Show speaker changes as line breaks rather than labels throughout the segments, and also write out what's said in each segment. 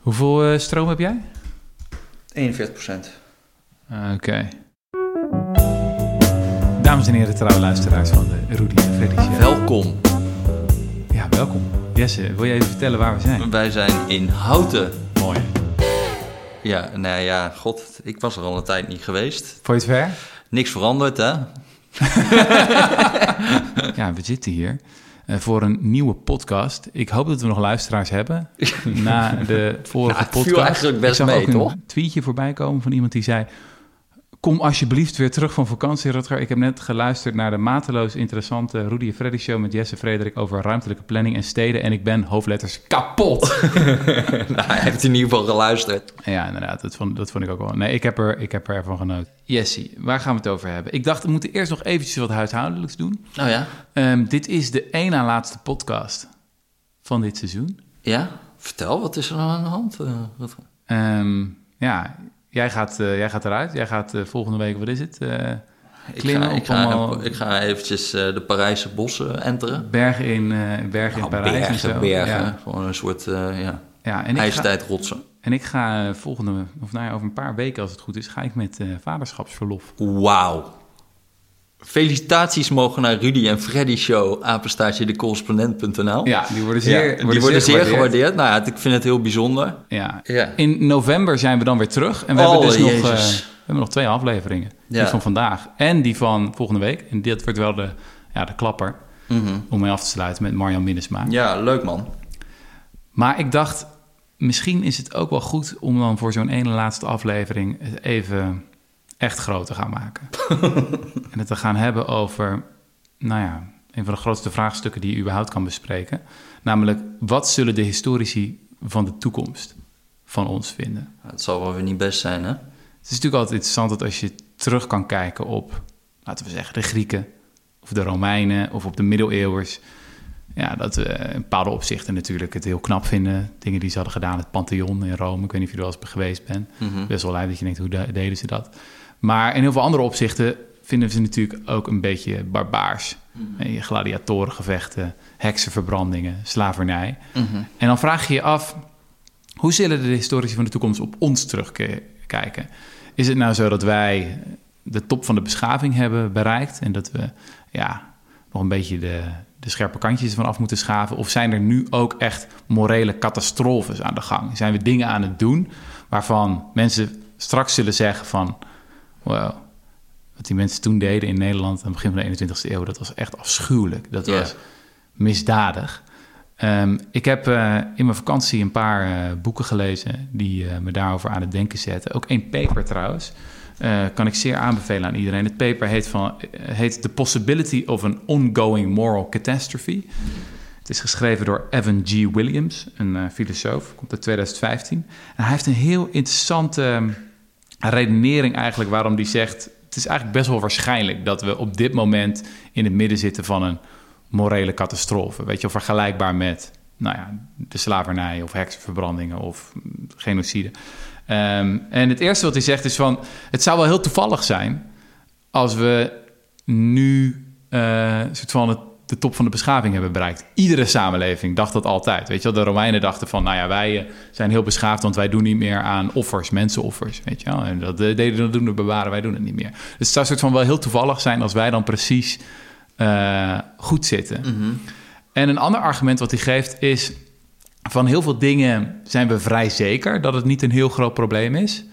Hoeveel eh, stroom heb jij?
41 procent.
Oké. Dames en heren, trouwe luisteraars van de Rudy en Freddy Show.
Welkom.
Ja, welkom. Jesse, wil je even vertellen waar we zijn?
Wij zijn in Houten.
Mooi.
Ja, nou ja, god, ik was er al een tijd niet geweest.
Vond je het ver?
Niks veranderd, hè?
Ja, we zitten hier eh, voor een nieuwe podcast. Ik hoop dat we nog luisteraars hebben na de vorige
het viel
podcast.
eigenlijk best
ik zag
mee,
ook een
toch?
tweetje voorbij komen van iemand die zei... Kom alsjeblieft weer terug van vakantie, Rutger. Ik heb net geluisterd naar de mateloos interessante Rudy en Freddy show met Jesse Frederik over ruimtelijke planning en steden. En ik ben hoofdletters kapot.
nou, hij heeft in ieder geval geluisterd.
Ja, inderdaad. Dat vond, dat vond ik ook wel. Nee, ik heb, er, ik heb er ervan genoten. Jessie, waar gaan we het over hebben? Ik dacht, we moeten eerst nog eventjes wat huishoudelijks doen.
Nou ja.
Ehm, dit is de één na laatste podcast van dit seizoen.
Ja, vertel, wat is er nou aan de hand?
Ehm, ja, jij gaat, eh, jij gaat eruit. Jij gaat eh, volgende week, wat is het? Eh,
Ik
Klimmen
ga, ik, ga, ik ga eventjes de Parijse bossen enteren.
bergen in, bergen in
Nou,
Parijs en
bergen,
zo.
bergen.
Ja.
Gewoon een soort eh ja,
Ja, en ik, ga,
ijstijd rotsen.
en ik ga volgende, of nou ja, over een paar weken als het goed is, ga ik met vaderschapsverlof.
Wauw. Felicitaties mogen naar Rudy en Freddy Show, apenstaartje decorrespondent.nl.
Ja, die worden zeer,
Ja, die worden zeer gewaardeerd. Nou ja, ik vind het heel bijzonder.
Ja.
Ja.
In november zijn we dan weer terug. En we
Oh,
hebben dus nog, eh, we hebben nog twee afleveringen.
Ja.
Die van vandaag en die van volgende week. En dit wordt wel de, ja, de klapper
Mhm.
om mee af te sluiten met Marjan Minnesma.
Ja, leuk man.
Maar ik dacht, misschien is het ook wel goed om dan voor zo'n ene laatste aflevering even echt groot te gaan maken. en het te gaan hebben over, nou ja, een van de grootste vraagstukken die je überhaupt kan bespreken. Namelijk, wat zullen de historici van de toekomst van ons vinden?
Het zal wel weer niet best zijn, hè?
Het is natuurlijk altijd interessant dat als je terug kan kijken op, laten we zeggen, de Grieken of de Romeinen of op de middeleeuwers. Ja, dat we in bepaalde opzichten natuurlijk het heel knap vinden. Dingen die ze hadden gedaan, het Pantheon in Rome. Ik weet niet of je er wel eens geweest bent.
Mhm.
Best wel lijp dat je denkt, hoe de- deden ze dat? Maar in heel veel andere opzichten vinden we ze natuurlijk ook een beetje barbaars. Eh, Gladiatorengevechten, heksenverbrandingen, slavernij.
Mhm.
En dan vraag je je af, hoe zullen de historici van de toekomst op ons terugkijken? Is het nou zo dat wij de top van de beschaving hebben bereikt en dat we ja, nog een beetje de, de scherpe kantjes ervan af moeten schaven? Of zijn er nu ook echt morele catastrofes aan de gang? Zijn we dingen aan het doen waarvan mensen straks zullen zeggen van... wow, wat die mensen toen deden in Nederland aan het begin van de 21ste eeuw... dat was echt afschuwelijk. Dat was misdadig. Ehm, ik heb eh, in mijn vakantie een paar eh, boeken gelezen die eh, me daarover aan het denken zetten. Ook één paper trouwens. kan ik zeer aanbevelen aan iedereen. Het paper heet, van, heet The Possibility of an Ongoing Moral Catastrophe. Het is geschreven door Evan G. Williams, een filosoof. Komt uit 2015. En hij heeft een heel interessante ehm, redenering eigenlijk waarom hij zegt... het is eigenlijk best wel waarschijnlijk dat we op dit moment in het midden zitten van een morele catastrofe. Weet je, vergelijkbaar met nou ja, de slavernij of heksenverbrandingen of genocide. Ehm, en het eerste wat hij zegt is van... het zou wel heel toevallig zijn als we nu een soort van het, de top van de beschaving hebben bereikt. Iedere samenleving dacht dat altijd. Weet je wel, de Romeinen dachten van... nou ja, wij eh, zijn heel beschaafd, want wij doen niet meer aan offers, mensenoffers. Weet je wel, en dat eh, deden dat doen de bewaren, wij doen het niet meer. Dus het zou soort van wel heel toevallig zijn als wij dan precies eh, goed zitten.
Mhm.
En een ander argument wat hij geeft is... van heel veel dingen zijn we vrij zeker dat het niet een heel groot probleem is.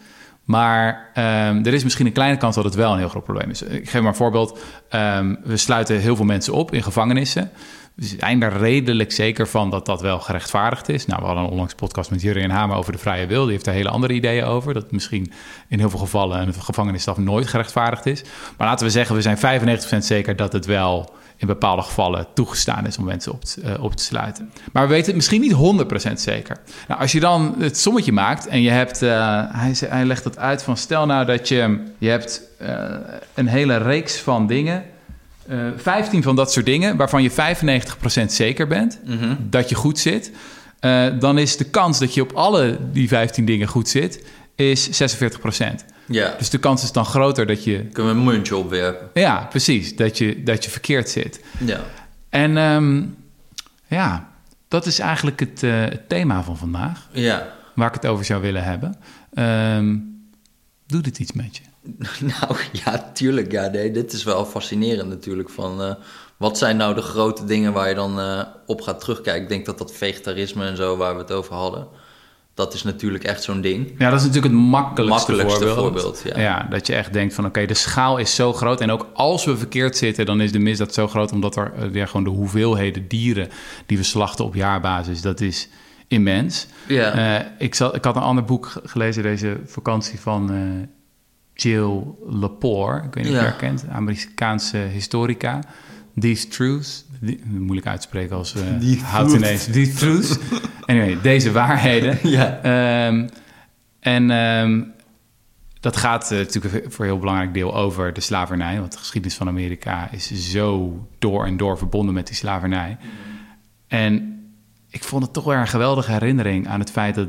Maar ehm, er is misschien een kleine kans dat het wel een heel groot probleem is. Ik geef maar een voorbeeld. Ehm, we sluiten heel veel mensen op in gevangenissen. We zijn er redelijk zeker van dat dat wel gerechtvaardigd is. Nou, we hadden een onlangs podcast met Jurgen Hamer over de vrije wil. Die heeft er hele andere ideeën over. Dat misschien in heel veel gevallen een gevangenisstraf nooit gerechtvaardigd is. Maar laten we zeggen, we zijn 95% zeker dat het wel in bepaalde gevallen toegestaan is om mensen op te, eh, op te sluiten. Maar we weten het misschien niet 100% zeker. Nou, als je dan het sommetje maakt en je hebt, eh, hij, hij legt dat uit van stel nou dat je, je hebt eh, een hele reeks van dingen, eh 15 van dat soort dingen, waarvan je 95% zeker bent
Mhm.
dat je goed zit, dan is de kans dat je op alle die 15 dingen goed zit, is 46%.
Ja,
Dus de kans is dan groter dat je,
kunnen we een muntje opwerpen.
ja, precies, dat je, dat je verkeerd zit.
Ja.
En ehm, ja, dat is eigenlijk het, eh, het thema van vandaag.
Ja.
waar ik het over zou willen hebben. Ehm, doet het iets met je?
Nou ja, tuurlijk. Ja, nee, dit is wel fascinerend natuurlijk. Van, eh, wat zijn nou de grote dingen waar je dan eh, op gaat terugkijken? Ik denk dat dat vegetarisme en zo, waar we het over hadden... dat is natuurlijk echt zo'n ding.
Ja, dat is natuurlijk het makkelijkste,
Makkelijkste
voorbeeld.
voorbeeld, ja.
dat je echt denkt van oké, de schaal is zo groot. En ook als we verkeerd zitten, dan is de misdaad zo groot... omdat er eh, weer gewoon de hoeveelheden dieren die we slachten op jaarbasis... dat is immens.
Ja.
Eh, ik, zal, ik had een ander boek ge- gelezen deze vakantie van eh, Jill Lepore. Ik weet niet of je haar kent, Amerikaanse historica. These Truths. Die, moeilijk uitspreken als uh, ineens. These Truths. anyway, deze waarheden.
Ja.
Ehm, en ehm, dat gaat eh, natuurlijk voor een heel belangrijk deel over de slavernij. Want de geschiedenis van Amerika is zo door en door verbonden met die slavernij. En ik vond het toch wel een geweldige herinnering aan het feit dat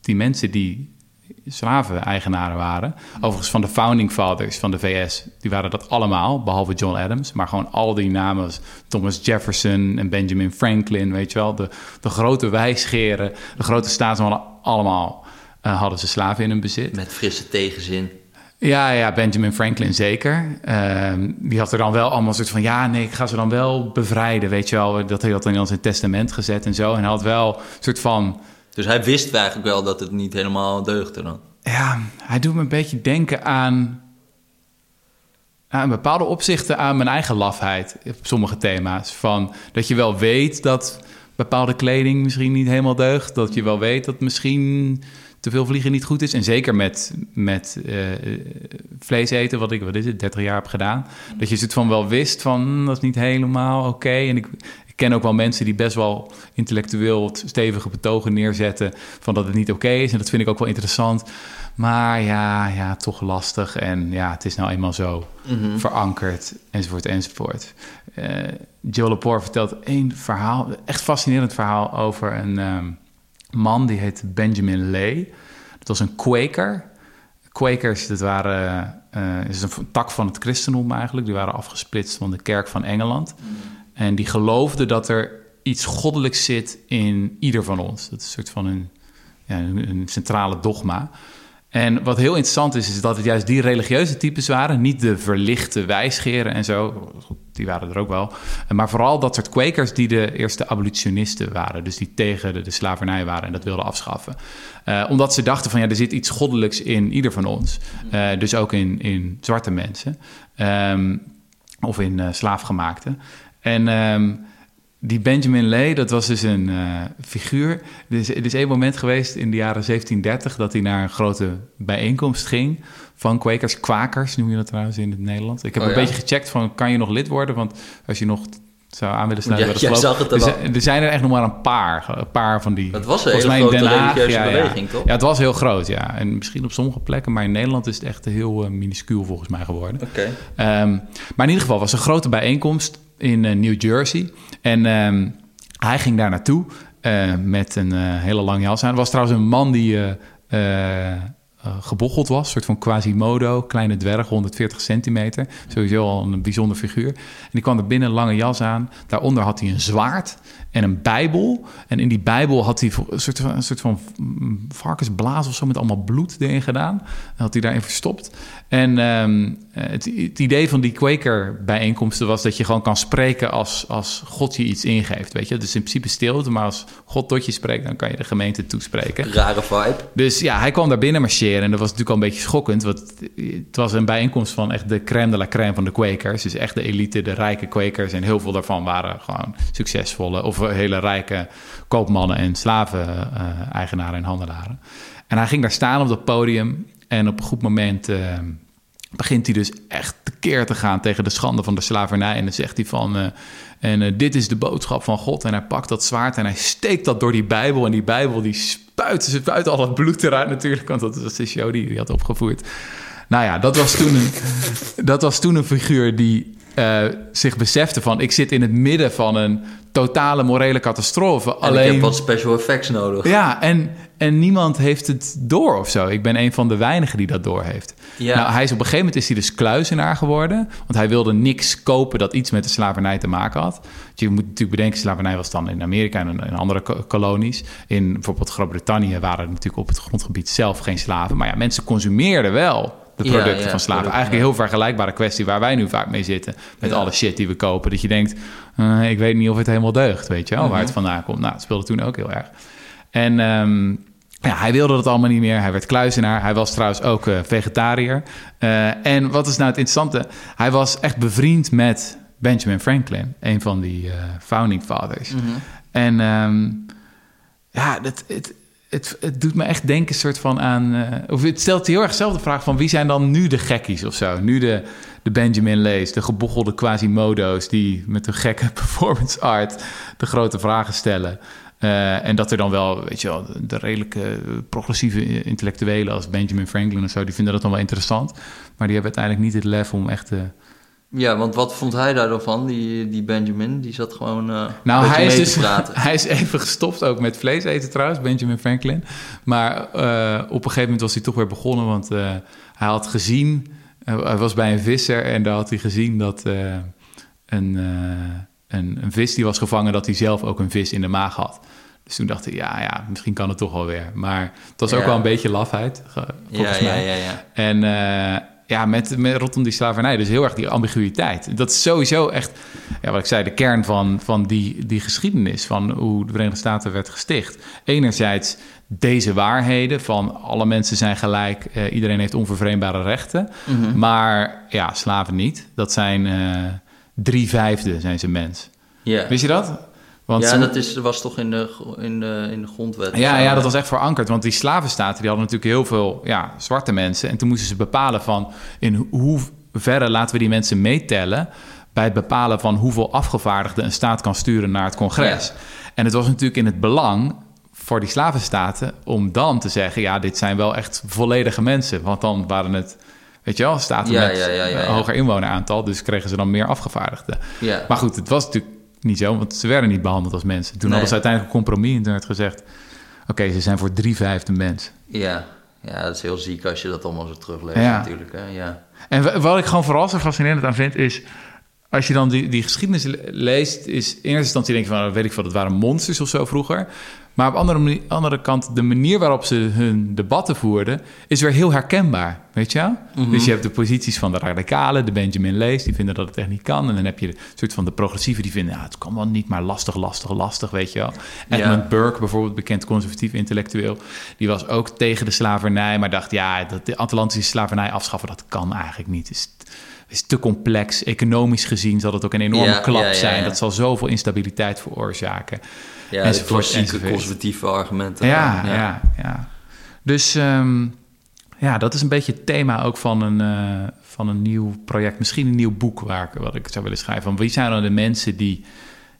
die mensen die slaven-eigenaren waren, overigens van de founding fathers van de VS, die waren dat allemaal, behalve John Adams, maar gewoon al die namen, Thomas Jefferson en Benjamin Franklin, weet je wel, de, de grote wijsgeren, de grote staatsmannen, allemaal eh, hadden ze slaven in hun bezit.
Met frisse tegenzin.
Ja, ja, Benjamin Franklin zeker. Ehm, die had er dan wel allemaal een soort van... ja, nee, ik ga ze dan wel bevrijden, weet je wel. Dat hij had dan in zijn testament gezet en zo. En hij had wel een soort van...
Dus hij wist eigenlijk wel dat het niet helemaal deugde dan.
Ja, hij doet me een beetje denken aan... aan bepaalde opzichten aan mijn eigen lafheid op sommige thema's. Van dat je wel weet dat bepaalde kleding misschien niet helemaal deugt. Dat je wel weet dat misschien te veel vliegen niet goed is. En zeker met, met eh, vlees eten, wat ik, wat is het, 30 jaar heb gedaan. Dat je het van wel wist van, hm, dat is niet helemaal oké. En ik ken ook wel mensen die best wel intellectueel stevige betogen neerzetten... van dat het niet oké is. En dat vind ik ook wel interessant. Maar ja, ja, toch lastig. En ja, het is nou eenmaal zo verankerd, enzovoort, enzovoort. Uh, Joe Lepore vertelt één verhaal, echt fascinerend verhaal over een... Um, man die heet Benjamin Lay. Dat was een Quaker. Quakers, dat waren, uh, is een tak van het christendom eigenlijk. Die waren afgesplitst van de kerk van Engeland. Mm. En die geloofden dat er iets goddelijks zit in ieder van ons. Dat is een soort van een, ja, een centrale dogma. En wat heel interessant is, is dat het juist die religieuze types waren. Niet de verlichte wijsgeren en zo. Die waren er ook wel. Maar vooral dat soort kwekers die de eerste abolitionisten waren. Dus die tegen de, de slavernij waren en dat wilden afschaffen. Uh, omdat ze dachten van ja, er zit iets goddelijks in ieder van ons. Uh, dus ook in, in zwarte mensen. Um, of in uh, slaafgemaakten. En... Um, die Benjamin Lay, dat was dus een uh, figuur. Er is, er is één moment geweest in de jaren 1730 dat hij naar een grote bijeenkomst ging van kwekers, kwakers noem je dat trouwens in het Nederlands. Ik heb oh, een ja. beetje gecheckt van, kan je nog lid worden? Want als je nog zou aan willen sluiten
ja,
bij de
geloof,
er, zijn, er zijn er echt nog maar een paar, een paar van die.
Het was een hele grote religieuze ja, beweging, toch?
Ja, het was heel groot, ja. En misschien op sommige plekken, maar in Nederland is het echt heel uh, minuscuul volgens mij geworden.
Oké.
Okay. Um, maar in ieder geval was een grote bijeenkomst in uh, New Jersey. En um, hij ging daar naartoe uh, met een uh, hele lange jas aan. Er was trouwens een man die gebocheld was, een soort van Quasimodo, kleine dwerg, 140 centimeter. Sowieso al een bijzonder figuur. En die kwam er binnen, lange jas aan. Daaronder had hij een zwaard en een bijbel. En in die bijbel had hij een soort van, een soort van varkensblaas of zo met allemaal bloed erin gedaan. Dat had hij daarin verstopt. En um, het, het, idee van die Quaker-bijeenkomsten was dat je gewoon kan spreken als, als God je iets ingeeft. Weet je, dus in principe stilte, maar als God tot je spreekt, dan kan je de gemeente toespreken.
Rare vibe.
Dus ja, hij kwam daar binnen marcheren en dat was natuurlijk al een beetje schokkend. Want het was een bijeenkomst van echt de crème de la crème van de Quakers. Dus echt de elite, de rijke Quakers. En heel veel daarvan waren gewoon succesvolle of hele rijke koopmannen en slaven-eigenaren en handelaren. En hij ging daar staan op dat podium en op een goed moment uh, begint hij dus echt tekeer te gaan tegen de schande van de slavernij. En dan zegt hij van, uh, en uh, dit is de boodschap van God. En hij pakt dat zwaard en hij steekt dat door die Bijbel. En die Bijbel die spuit, ze spuit al het bloed eruit natuurlijk, want dat was de show die hij had opgevoerd. Nou ja, dat was toen een, dat was toen een figuur die uh, zich besefte van... ik zit in het midden van een totale morele catastrofe.
En
Alleen,
ik heb wat special effects nodig.
Ja, en, en niemand heeft het door of zo. Ik ben een van de weinigen die dat door heeft.
Ja.
Nou, hij is op een gegeven moment is hij dus kluizenaar geworden. Want hij wilde niks kopen dat iets met de slavernij te maken had. Je moet natuurlijk bedenken, slavernij was dan in Amerika en in andere ko- kolonies. In bijvoorbeeld Groot-Brittannië waren er natuurlijk op het grondgebied zelf geen slaven. Maar ja, mensen consumeerden wel de producten
ja,
van slaven. Eigenlijk een heel vergelijkbare kwestie waar wij nu vaak mee zitten. Met
Ja.
alle shit die we kopen. Dat je denkt, eh, ik weet niet of het helemaal deugt, weet je wel, waar
Mhm.
het vandaan komt. Nou, het speelde toen ook heel erg. En ehm, ja, hij wilde dat allemaal niet meer. Hij werd kluizenaar. Hij was trouwens ook eh, vegetariër. Eh, en wat is nou het interessante? Hij was echt bevriend met Benjamin Franklin, een van die eh, founding fathers.
Mhm.
En ehm, ja, het, het, het, het doet me echt denken soort van aan... of het stelt heel erg zelf de vraag van... wie zijn dan nu de gekkies of zo? Nu de, de Benjamin Lees, de gebochelde Quasimodo's... die met hun gekke performance art de grote vragen stellen. Eh, en dat er dan wel, weet je wel, de redelijke progressieve intellectuelen... als Benjamin Franklin of zo, die vinden dat dan wel interessant. Maar die hebben uiteindelijk niet het lef om echt... eh,
Ja, want wat vond hij daar dan van, die, die Benjamin? Die zat gewoon eh
Nou, hij is, dus,
te
hij is even gestopt ook met vlees eten trouwens, Benjamin Franklin. Maar op een gegeven moment was hij toch weer begonnen, want hij had gezien... hij was bij een visser en daar had hij gezien dat een, een, een vis die was gevangen... dat hij zelf ook een vis in de maag had. Dus toen dacht hij, ja, ja, misschien kan het toch wel weer. Maar het was ook
Ja.
wel een beetje lafheid, ge-
Ja,
volgens
ja,
mij.
ja, ja.
En eh, ja, met, met rondom die slavernij, dus heel erg die ambiguïteit. Dat is sowieso echt, ja, wat ik zei, de kern van, van die, die geschiedenis van hoe de Verenigde Staten werd gesticht. Enerzijds deze waarheden van alle mensen zijn gelijk, eh, iedereen heeft onvervreembare rechten.
Mhm.
Maar ja, slaven niet. Dat zijn eh, drie vijfde zijn ze mens.
Ja,
Wist je dat? Want
ja
ze-
dat is, was toch in de, in de, in de grondwet?
ja, ja, dat was echt verankerd. Want die slavenstaten die hadden natuurlijk heel veel ja, zwarte mensen. En toen moesten ze bepalen van in hoeverre laten we die mensen meetellen... bij het bepalen van hoeveel afgevaardigden een staat kan sturen naar het congres. En het was natuurlijk in het belang voor die slavenstaten om dan te zeggen... ja, dit zijn wel echt volledige mensen. Want dan waren het, weet je wel, staten
Ja,
met
ja, ja,
een
ja.
hoger inwoneraantal. Dus kregen ze dan meer afgevaardigden.
Ja.
Maar goed, het was natuurlijk niet zo, want ze werden niet behandeld als mensen. Toen
Nee.
hadden ze uiteindelijk een compromis en toen werd gezegd... oké, ze zijn voor drie vijfde mens.
Ja. ja, dat is heel ziek als je dat allemaal zo terugleest natuurlijk. Hè? Ja.
En wa- wat ik gewoon vooral zo fascinerend aan vind is... als je dan die, die geschiedenis le- leest... is in eerste instantie denk je van... weet ik veel, dat waren monsters of zo vroeger... Maar op de andere, andere kant, de manier waarop ze hun debatten voerden, is weer heel herkenbaar. Weet je?
Mhm.
Dus je hebt de posities van de radicalen, de Benjamin Lees, die vinden dat het echt niet kan. En dan heb je de soort van de progressieven, die vinden, ja, het kan wel niet, maar lastig, lastig, lastig, weet je wel. Edmund Burke, bijvoorbeeld, bekend conservatief intellectueel, die was ook tegen de slavernij, maar dacht, ja, dat de Atlantische slavernij afschaffen, dat kan eigenlijk niet. Het is, is te complex. Economisch gezien zal het ook een enorme
Ja,
klap
ja, ja,
zijn. Dat zal zoveel instabiliteit veroorzaken.
Ja,
Enzovoort,
klassieke conservatieve argumenten.
Ja, ja, ja. Dus ehm, ja, dat is een beetje het thema ook van een, eh, van een nieuw project. Misschien een nieuw boek waar ik, wat ik zou willen schrijven. Van wie zijn dan de mensen die,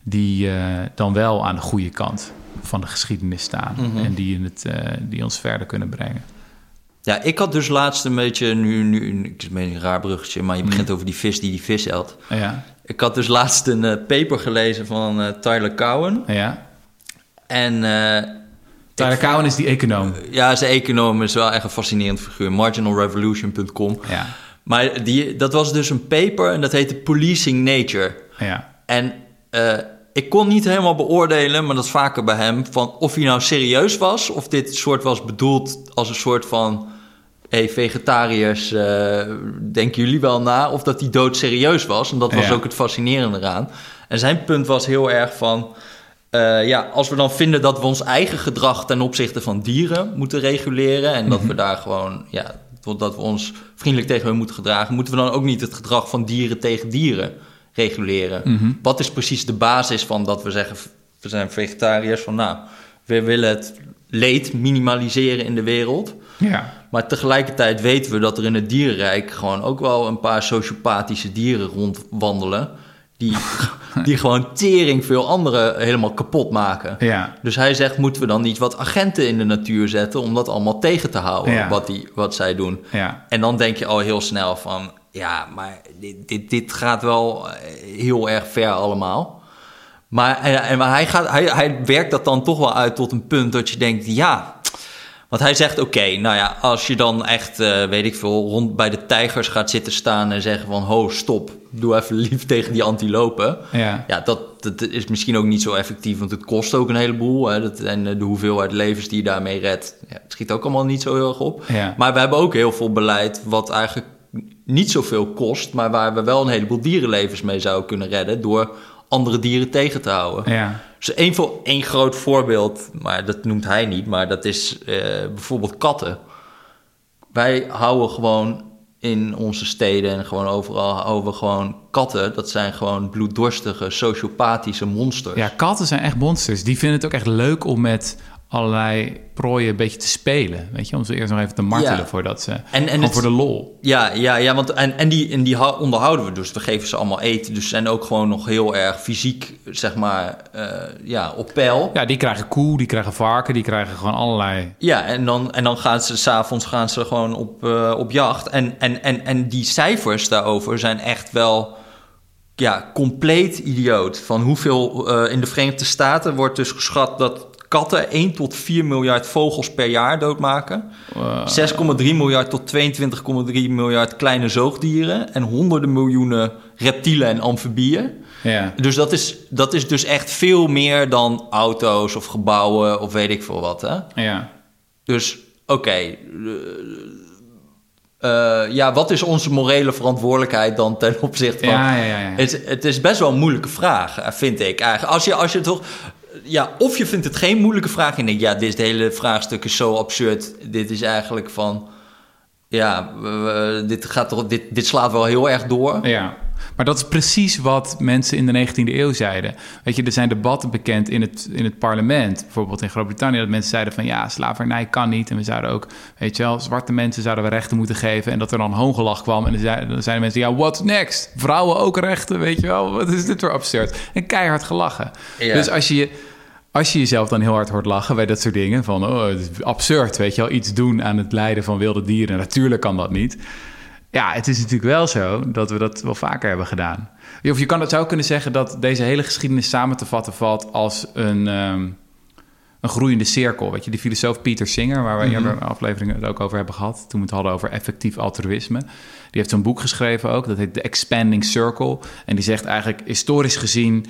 die eh, dan wel aan de goede kant van de geschiedenis staan.
Mhm.
En die, in het, eh, die ons verder kunnen brengen.
Ja, ik had dus laatst een beetje, nu, nu ik is een raar bruggetje, maar je
Mm.
begint over die vis die die vis.
Ja,
Ik had dus laatst een paper gelezen van eh, Tyler Cowen.
ja.
En eh,
Tyler Cowen is die econoom.
ja, zijn econoom is wel echt een fascinerend figuur. Marginalrevolution.com.
Ja,
Maar die, dat was dus een paper en dat heette Policing Nature.
ja,
En eh, ik kon niet helemaal beoordelen, maar dat is vaker bij hem, van of hij nou serieus was, of dit soort was bedoeld als een soort van, hey, vegetariërs, eh, denken jullie wel na, of dat hij doodserieus was. En dat was
Ja.
ook het fascinerende eraan. En zijn punt was heel erg van, eh, ja, als we dan vinden dat we ons eigen gedrag ten opzichte van dieren moeten reguleren en dat we daar gewoon, ja, dat we ons vriendelijk tegen hun moeten gedragen, moeten we dan ook niet het gedrag van dieren tegen dieren reguleren?
Mhm.
Wat is precies de basis van dat we zeggen, we zijn vegetariërs, van nou, we willen het leed minimaliseren in de wereld.
ja.
Maar tegelijkertijd weten we dat er in het dierenrijk gewoon ook wel een paar sociopathische dieren rondwandelen. Die, die gewoon tering veel anderen helemaal kapot maken.
ja.
Dus hij zegt, moeten we dan niet wat agenten in de natuur zetten om dat allemaal tegen te houden,
Ja.
wat, die, wat zij doen.
ja.
En dan denk je al heel snel van, ja, maar dit, dit, dit gaat wel eh, heel erg ver allemaal. Maar, en, en, maar hij, gaat, hij, hij werkt dat dan toch wel uit tot een punt dat je denkt, ja, Want hij zegt, oké, nou ja, als je dan echt, eh, weet ik veel, rond bij de tijgers gaat zitten staan en zeggen van, ho, stop, doe even lief tegen die antilopen.
Ja.
Ja, dat, dat is misschien ook niet zo effectief, want het kost ook een heleboel. Hè, dat, en de hoeveelheid levens die je daarmee redt, ja, het schiet ook allemaal niet zo heel erg op.
Ja.
Maar we hebben ook heel veel beleid wat eigenlijk niet zoveel kost, maar waar we wel een heleboel dierenlevens mee zouden kunnen redden door andere dieren tegen te houden.
Ja.
Dus één, voor, één groot voorbeeld, maar dat noemt hij niet, maar dat is eh, bijvoorbeeld katten. Wij houden gewoon in onze steden en gewoon overal houden we gewoon katten. Dat zijn gewoon bloeddorstige, sociopathische monsters.
ja, katten zijn echt monsters. Die vinden het ook echt leuk om met allerlei prooien een beetje te spelen. Weet je, om ze eerst nog even te martelen
Ja.
voordat ze...
En- en
gewoon
het-
voor de lol.
Ja, ja, ja want en, en, die, en die hou- onderhouden we dus. We geven ze allemaal eten. Dus ze zijn ook gewoon nog heel erg fysiek, zeg maar, eh, ja, op peil.
Ja, die krijgen koe, die krijgen varken, die krijgen gewoon allerlei...
Ja, en dan, en dan gaan ze s'avonds gaan ze gewoon op, eh, op jacht. En, en, en, en die cijfers daarover zijn echt wel ja, compleet idioot. Van hoeveel eh, in de Verenigde Staten wordt dus geschat dat katten 1 tot 4 miljard vogels per jaar doodmaken.
eh,
6,3 miljard tot 22,3 miljard kleine zoogdieren. En honderden miljoenen reptielen en amfibieën.
ja.
Dus dat is, dat is dus echt veel meer dan auto's of gebouwen of weet ik veel wat. Hè?
ja.
Dus oké. eh, eh, ja, wat is onze morele verantwoordelijkheid dan ten opzichte van.
Ja, ja, ja, ja.
Het, het is best wel een moeilijke vraag, eh, vind ik eigenlijk. Als je, als je toch. Ja, of je vindt het geen moeilijke vraag en denkt, ja, dit hele vraagstuk is zo absurd. Dit is eigenlijk van. Ja, dit, gaat toch, dit, dit slaat wel heel erg door.
Ja, maar dat is precies wat mensen in de 19e eeuw zeiden. Weet je, er zijn debatten bekend in het, in het parlement, bijvoorbeeld in Groot-Brittannië, dat mensen zeiden van ja, slavernij kan niet. En we zouden ook, weet je wel, zwarte mensen zouden we rechten moeten geven. En dat er dan hoongelach kwam. En dan zeiden, dan zeiden mensen, ja, what's next? Vrouwen ook rechten, weet je wel? Wat is dit voor absurd? En keihard gelachen.
Ja.
Dus als je als je jezelf dan heel hard hoort lachen bij dat soort dingen, van oh, het is absurd, weet je wel, iets doen aan het lijden van wilde dieren, natuurlijk kan dat niet. Ja, het is natuurlijk wel zo dat we dat wel vaker hebben gedaan. Of je kan het zou kunnen zeggen dat deze hele geschiedenis samen te vatten valt als een, ehm, een groeiende cirkel. Weet je, die filosoof Peter Singer, waar we
Mhm.
eerder afleveringen het ook over hebben gehad, toen we het hadden over effectief altruïsme. Die heeft zo'n boek geschreven ook, dat heet The Expanding Circle. En die zegt eigenlijk, historisch gezien,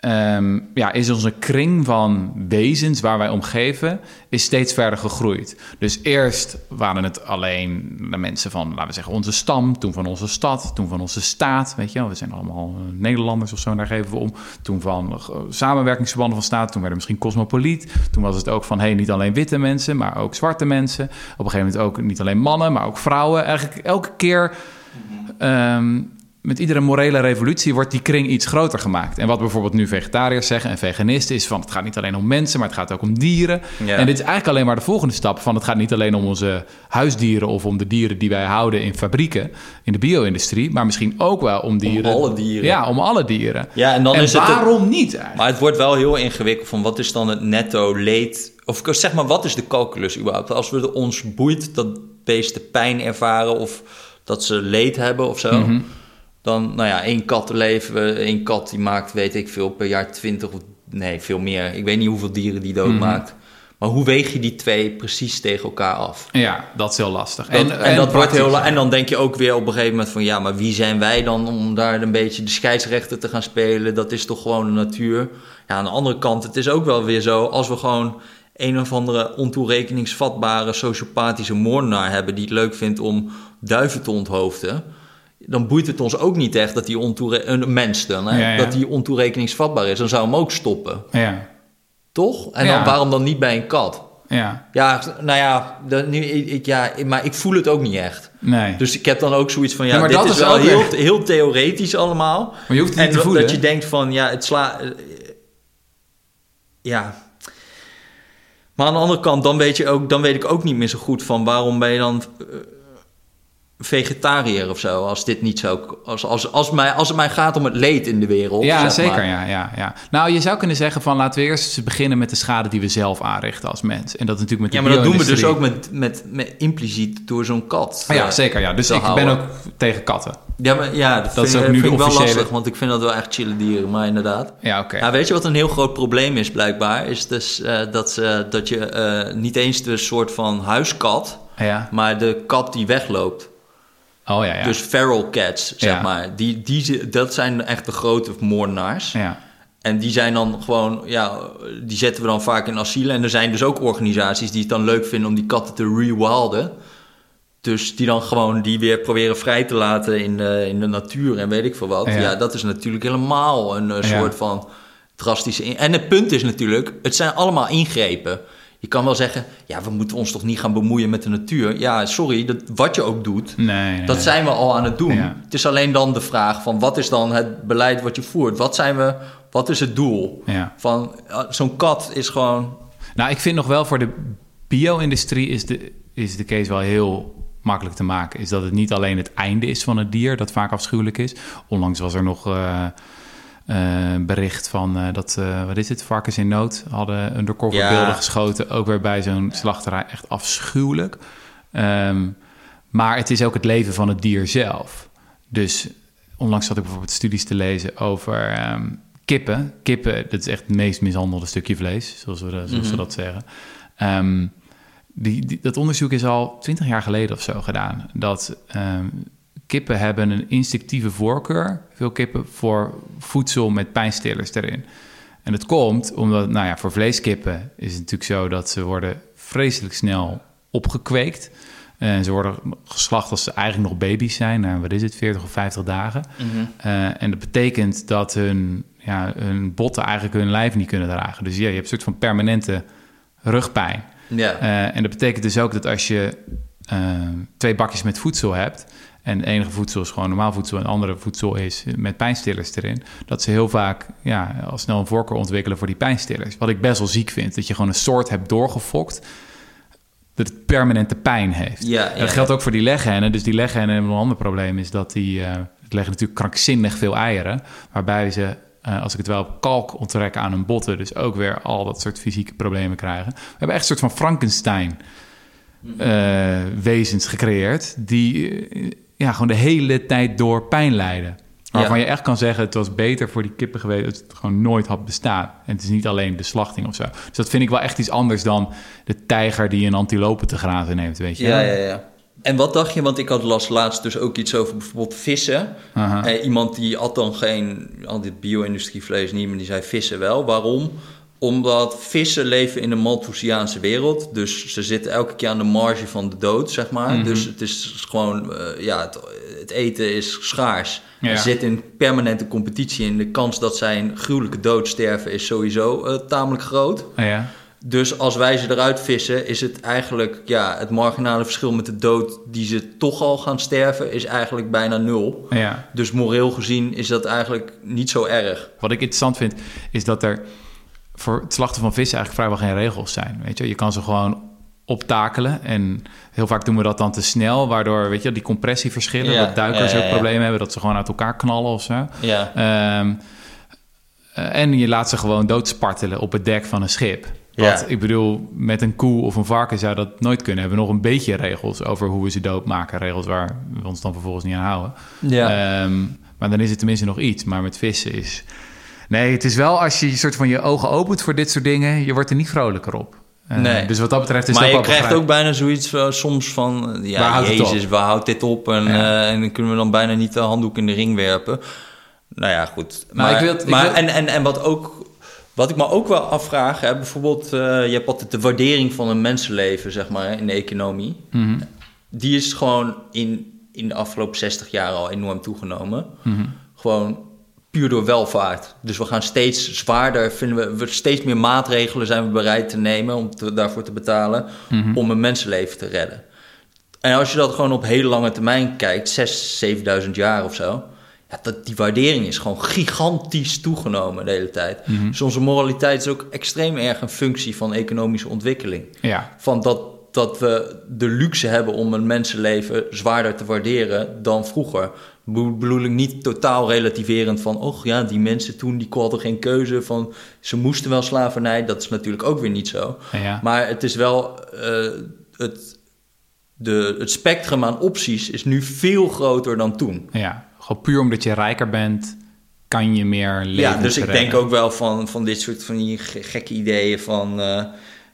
ehm, ja, is onze kring van wezens waar wij omgeven, is steeds verder gegroeid. Dus eerst waren het alleen de mensen van, laten we zeggen, onze stam, toen van onze stad, toen van onze staat, weet je wel. We zijn allemaal eh, Nederlanders of zo, daar geven we om. Toen van eh, samenwerkingsverbanden van staat, toen werden we misschien cosmopoliet. Toen was het ook van, hey, niet alleen witte mensen, maar ook zwarte mensen. Op een gegeven moment ook niet alleen mannen, maar ook vrouwen. Eigenlijk elke keer... ehm, met iedere morele revolutie wordt die kring iets groter gemaakt. En wat bijvoorbeeld nu vegetariërs zeggen en veganisten is van het gaat niet alleen om mensen, maar het gaat ook om dieren.
Ja.
En dit is eigenlijk alleen maar de volgende stap van het gaat niet alleen om onze huisdieren of om de dieren die wij houden in fabrieken, in de bio-industrie, maar misschien ook wel om dieren.
alle dieren.
Ja, om alle dieren.
Ja, en dan
en
is het.
waarom niet eigenlijk?
Maar het wordt wel heel ingewikkeld van wat is dan het netto leed... Of zeg maar, wat is de calculus überhaupt? Als we ons boeit dat beesten pijn ervaren of dat ze leed hebben of zo...
Mhm.
Dan, nou ja, één kat leven, één kat die maakt, weet ik veel, per jaar 20 of... Nee, veel meer. Ik weet niet hoeveel dieren die doodmaakt. Maar hoe weeg je die twee precies tegen elkaar af?
Ja, dat is heel lastig.
Dat- en, dat wordt heel, en dan denk je ook weer op een gegeven moment van ja, maar wie zijn wij dan om daar een beetje de scheidsrechter te gaan spelen? Dat is toch gewoon de natuur. Ja, aan de andere kant, het is ook wel weer zo als we gewoon een of andere ontoerekeningsvatbare sociopathische moordenaar hebben die het leuk vindt om duiven te onthoofden. Dan boeit het ons ook niet echt dat die ontoere een mens dan, hè,
Ja, ja.
dat die ontoerekeningsvatbaar is. Dan zou hem ook stoppen,
Ja,
toch? En dan, waarom dan niet bij een kat?
ja,
Ja, nou ja, dat, nu, ik, ja, maar ik voel het ook niet echt.
nee.
Dus ik heb dan ook zoiets van, ja,
Ja, maar
dit
dat
is,
is
wel heel,
echt-
heel theoretisch allemaal.
Maar je hoeft het
en
niet te
dat-
voelen.
dat je denkt van, ja, het sla... eh, Ja. Maar aan de andere kant, dan weet, je ook, dan weet ik ook niet meer zo goed van waarom ben je dan... eh, vegetariër of zo. Als dit niet zo. Als, als, als, mij, als het mij gaat om het leed in de wereld.
Ja,
zeg
zeker.
maar.
Ja, ja, ja. Nou, je zou kunnen zeggen van laten we eerst beginnen met de schade die we zelf aanrichten als mens. En dat is natuurlijk met de
Ja, maar dat doen we dus ook met, met, met impliciet door zo'n kat.
Ja,
eh,
zeker. Ja. Dus ik ben ook tegen katten.
Ja, maar, ja dat,
Dat is
vind,
ook nu
vind ik wel lastig, want ik vind dat wel echt chille dieren, maar inderdaad.
Ja, oké.
Ja, weet je wat een heel groot probleem is blijkbaar? Is dus eh, dat, ze- dat je eh, niet eens de soort van huiskat,
Ja.
maar de kat die wegloopt.
Oh ja, ja.
Dus feral cats, zeg
Ja.
maar. Die, die, dat zijn echt de grote moordenaars.
ja.
En die zijn dan gewoon, ja, die zetten we dan vaak in asielen. En er zijn dus ook organisaties die het dan leuk vinden om die katten te rewilden. Dus die dan gewoon die weer proberen vrij te laten in de, in de natuur en weet ik veel wat.
Ja.
Ja, dat is natuurlijk helemaal een eh,
Ja.
soort van drastische... En het punt is natuurlijk, het zijn allemaal ingrepen. Je kan wel zeggen, ja, we moeten ons toch niet gaan bemoeien met de natuur. Ja, sorry, dat, wat je ook doet,
Nee, nee,
dat
nee.
zijn we al aan het doen.
Ja.
Het is alleen dan de vraag van wat is dan het beleid wat je voert? Wat zijn we, wat is het doel?
Ja.
Van eh, zo'n kat is gewoon.
Nou, ik vind nog wel voor de bio-industrie is de, is de case wel heel makkelijk te maken. Is dat het niet alleen het einde is van het dier, dat vaak afschuwelijk is. Onlangs was er nog eh, bericht van eh, dat, eh, wat is het, varkens in nood hadden undercover
Ja.
beelden geschoten. Ook weer bij zo'n slachterij, echt afschuwelijk. Ehm, maar het is ook het leven van het dier zelf. Dus onlangs zat ik bijvoorbeeld studies te lezen over ehm, kippen. Kippen, dat is echt het meest mishandelde stukje vlees, zoals we, zoals we
Mhm.
dat zeggen. Ehm, die, die- dat onderzoek is al twintig jaar geleden of zo gedaan. Dat ehm, kippen hebben een instinctieve voorkeur, veel kippen, voor voedsel met pijnstillers erin. En dat komt omdat, nou ja, voor vleeskippen is het natuurlijk zo dat ze worden vreselijk snel opgekweekt. En ze worden geslacht als ze eigenlijk nog baby's zijn, nou, wat is het, 40 of 50 dagen. Eh, en dat betekent dat hun, ja, hun botten eigenlijk hun lijf niet kunnen dragen. Dus ja, je hebt een soort van permanente rugpijn.
Ja.
Eh, en dat betekent dus ook dat als je eh, twee bakjes met voedsel hebt... en enige voedsel is gewoon normaal voedsel... en andere voedsel is met pijnstillers erin... dat ze heel vaak ja, al snel een voorkeur ontwikkelen voor die pijnstillers. Wat ik best wel ziek vind. Dat je gewoon een soort hebt doorgefokt... dat het permanente pijn heeft.
Ja,
En dat geldt ook voor die leghennen. Dus die leghennen hebben een ander probleem... is dat die eh, het leggen natuurlijk krankzinnig veel eieren... waarbij ze... eh, als ik het wel op kalk onttrekken aan hun botten, dus ook weer al dat soort fysieke problemen krijgen. We hebben echt een soort van Frankenstein eh, wezens gecreëerd die ja, gewoon de hele tijd door pijn lijden. Waarvan
Ja.
je echt kan zeggen, het was beter voor die kippen geweest als het gewoon nooit had bestaan. En het is niet alleen de slachting of zo. Dus dat vind ik wel echt iets anders dan de tijger die een antilope te grazen neemt, weet je.
Ja, ja, ja. En wat dacht je? Want ik had las laatst dus ook iets over bijvoorbeeld vissen.
Aha.
Eh, iemand die at dan geen, al dit bio-industrievlees niet, maar die zei vissen wel. Waarom? Omdat vissen leven in een Malthusiaanse wereld. Dus ze zitten elke keer aan de marge van de dood, zeg maar.
Mhm.
Dus het is gewoon, eh, ja, het, het eten is schaars.
Ja.
Ze zitten in permanente competitie. En de kans dat zij een gruwelijke dood sterven is sowieso eh, tamelijk groot.
Ah, ja.
Dus als wij ze eruit vissen, is het eigenlijk ja, het marginale verschil met de dood die ze toch al gaan sterven, is eigenlijk bijna nul.
Ja.
Dus moreel gezien is dat eigenlijk niet zo erg.
Wat ik interessant vind, is dat er voor het slachten van vissen eigenlijk vrijwel geen regels zijn. Weet je, je kan ze gewoon optakelen. En heel vaak doen we dat dan te snel, waardoor weet je, die compressieverschillen,
Ja,
dat duikers
ja, ja,
ook problemen hebben, dat ze gewoon uit elkaar knallen of zo.
Ja,
Ehm, eh, en je laat ze gewoon doodspartelen op het dek van een schip.
Ja.
Wat, ik bedoel, met een koe of een varken zou dat nooit kunnen. We hebben nog een beetje regels over hoe we ze doodmaken. Regels waar we ons dan vervolgens niet aan houden.
ja.
Ehm, maar dan is het tenminste nog iets. Maar met vissen is... Nee, het is wel als je soort van je ogen opent voor dit soort dingen... je wordt er niet vrolijker op. Eh,
Nee.
Dus wat dat betreft is
maar
het
je
ook wel
krijgt ook bijna zoiets van, soms van, eh, ja,
Waar houdt het
jezus, waar houdt dit op? En,
Ja.
eh, en dan kunnen we dan bijna niet de handdoek in de ring werpen. Nou ja, goed. Maar,
ik wil- ik
maar
wil-
En, en, en wat ook... Wat ik me ook wel afvraag, hè, bijvoorbeeld, eh, je hebt altijd de waardering van een mensenleven, zeg maar, in de economie.
Mhm,
Die is gewoon in, in de afgelopen 60 jaar al enorm toegenomen.
mhm.
Gewoon puur door welvaart. Dus we gaan steeds zwaarder, vinden we, we steeds meer maatregelen zijn we bereid te nemen om te- daarvoor te betalen
Mhm.
om een mensenleven te redden. En als je dat gewoon op hele lange termijn kijkt, 6, 7000 jaar of zo, ja, dat, die waardering is gewoon gigantisch toegenomen de hele tijd.
Mhm.
Dus onze moraliteit is ook extreem erg een functie van economische ontwikkeling.
Ja,
Van dat, dat we de luxe hebben om een mensenleven zwaarder te waarderen dan vroeger. Be- Bedoel ik niet totaal relativerend van, oh ja, die mensen toen die hadden geen keuze van, ze moesten wel slavernij. Dat is natuurlijk ook weer niet zo.
Ja.
Maar het is wel, eh, het, de, het spectrum aan opties is nu veel groter dan toen.
Ja, gewoon puur omdat je rijker bent, kan je meer leven.
Ja, dus ik denk ook wel van, van dit soort van die ge- gekke ideeën van... eh,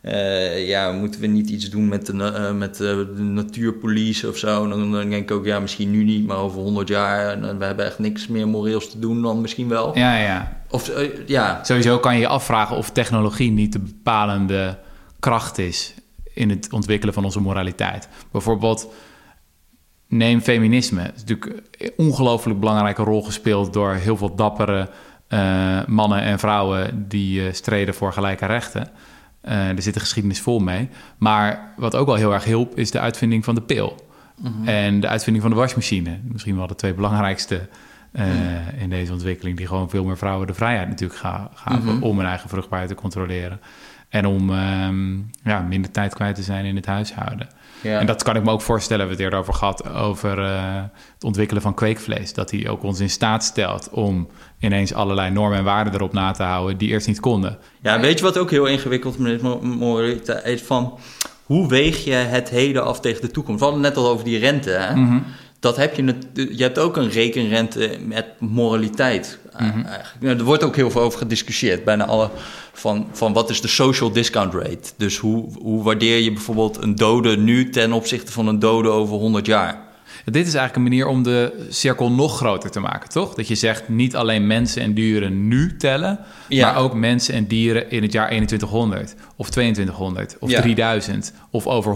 eh, ja, moeten we niet iets doen met de, eh, met de, de natuurpolice of zo? Dan, dan denk ik ook, ja, misschien nu niet, maar over 100 jaar... en, eh, we hebben echt niks meer moreels te doen dan misschien wel.
Ja, ja.
Of, eh, ja,
Sowieso kan je je afvragen of technologie niet de bepalende kracht is in het ontwikkelen van onze moraliteit. Bijvoorbeeld, neem feminisme. Het is natuurlijk een ongelooflijk belangrijke rol gespeeld door heel veel dappere eh, mannen en vrouwen die eh, streden voor gelijke rechten. Eh, er zit een geschiedenis vol mee. Maar wat ook wel heel erg hielp, is de uitvinding van de pil. En de uitvinding van de wasmachine. Misschien wel de twee belangrijkste eh, in deze ontwikkeling. Die gewoon veel meer vrouwen de vrijheid natuurlijk ga- gaven om hun eigen vruchtbaarheid te controleren. En om ehm, ja, minder tijd kwijt te zijn in het huishouden.
Ja.
En dat kan ik me ook voorstellen. We hebben het eerder over gehad over eh, het ontwikkelen van kweekvlees. Dat die ook ons in staat stelt om ineens allerlei normen en waarden erop na te houden die eerst niet konden.
Ja, weet je wat ook heel ingewikkeld is? Van hoe weeg je het heden af tegen de toekomst? We hadden het net al over die rente. Hè? Dat heb je, je hebt ook een rekenrente met moraliteit. Eh, eigenlijk. Nou, Er wordt ook heel veel over gediscussieerd. Bijna alle van, van wat is de social discount rate? Dus hoe, hoe waardeer je bijvoorbeeld een dode nu ten opzichte van een dode over 100 jaar?
Dit is eigenlijk een manier om de cirkel nog groter te maken, toch? Dat je zegt niet alleen mensen en dieren nu tellen,
Ja.
maar ook mensen en dieren in het jaar 2100 of 2200 of
Ja.
3000 of over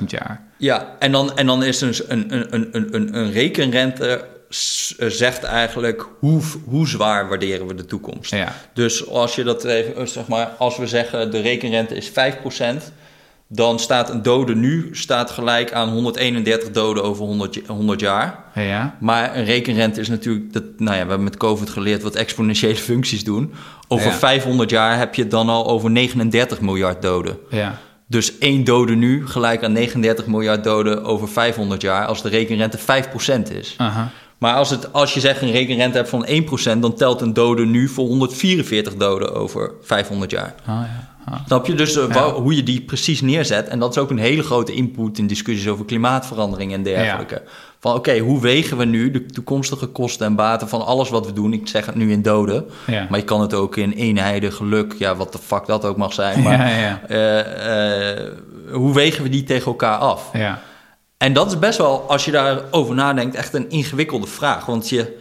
100.000 jaar.
Ja, en dan, en dan is dus een, een, een, een, een, een rekenrente eh, zegt eigenlijk hoe, hoe zwaar waarderen we de toekomst.
Ja.
Dus als je dat even, eh, zeg maar, als we zeggen de rekenrente is 5%, dan staat een dode nu staat gelijk aan 131 doden over 100, j- 100 jaar.
Ja.
Maar een rekenrente is natuurlijk, dat, nou ja, we hebben met COVID geleerd wat exponentiële functies doen. Over
Ja.
500 jaar heb je dan al over 39 miljard doden.
ja.
Dus één dode nu gelijk aan 39 miljard doden over 500 jaar als de rekenrente 5% is. Maar als, het, als je zegt een rekenrente hebt van 1%, dan telt een dode nu voor 144 doden over 500 jaar.
Oh, ja. Ah.
Snap je? Dus eh, hoe je die precies neerzet. En dat is ook een hele grote input in discussies over klimaatverandering en dergelijke. Van oké, hoe wegen we nu de toekomstige kosten en baten van alles wat we doen? Ik zeg het nu in doden. Maar je kan het ook in eenheden, geluk, ja, wat de fuck dat ook mag zijn. Maar eh, eh, hoe wegen we die tegen elkaar af?
ja.
En dat is best wel, als je daarover nadenkt, echt een ingewikkelde vraag. Want je,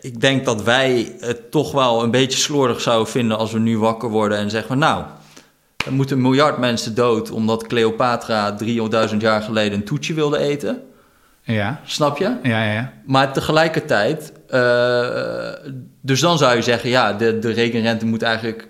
ik denk dat wij het toch wel een beetje slordig zouden vinden als we nu wakker worden en zeggen: Nou, er moeten een miljard mensen dood omdat Cleopatra 300.000 jaar geleden een toetje wilde eten.
Ja.
Snap je?
Ja, ja, ja.
Maar tegelijkertijd, eh, dus dan zou je zeggen: ja, de, de rekenrente moet eigenlijk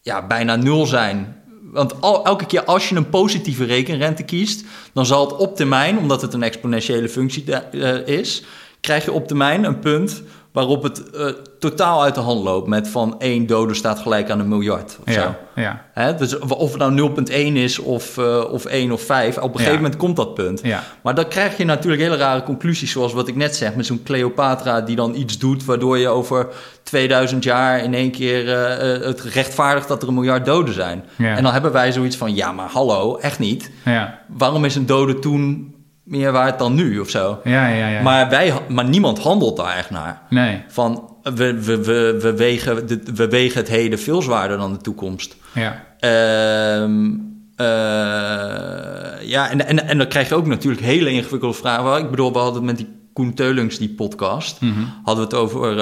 ja, bijna nul zijn. Want al, elke keer als je een positieve rekenrente kiest, dan zal het op termijn, omdat het een exponentiële functie eh, is, krijg je op termijn een punt waarop het eh, totaal uit de hand loopt met van één dode staat gelijk aan een miljard. Of zo.
Ja, ja.
Hè? Dus of het nou 0,1 is of, eh, of 1 of 5, op een gegeven
Ja.
moment komt dat punt.
Ja.
Maar dan krijg je natuurlijk hele rare conclusies, zoals wat ik net zeg, met zo'n Cleopatra die dan iets doet waardoor je over 2000 jaar in één keer eh, het rechtvaardigt dat er een miljard doden zijn.
Ja.
En dan hebben wij zoiets van, ja maar hallo, echt niet.
Ja,
Waarom is een dode toen meer waard dan nu of zo?
ja, ja. ja.
Maar, wij, maar niemand handelt daar echt naar.
Nee,
Van, we, we, we, we, wegen, de- we wegen het heden veel zwaarder dan de toekomst.
ja.
Ehm, eh, ja, en, en, en dan krijg je ook natuurlijk hele ingewikkelde vragen. Ik bedoel, we hadden het met die Koen Teulings, die podcast,
Mhm.
hadden we het over, eh,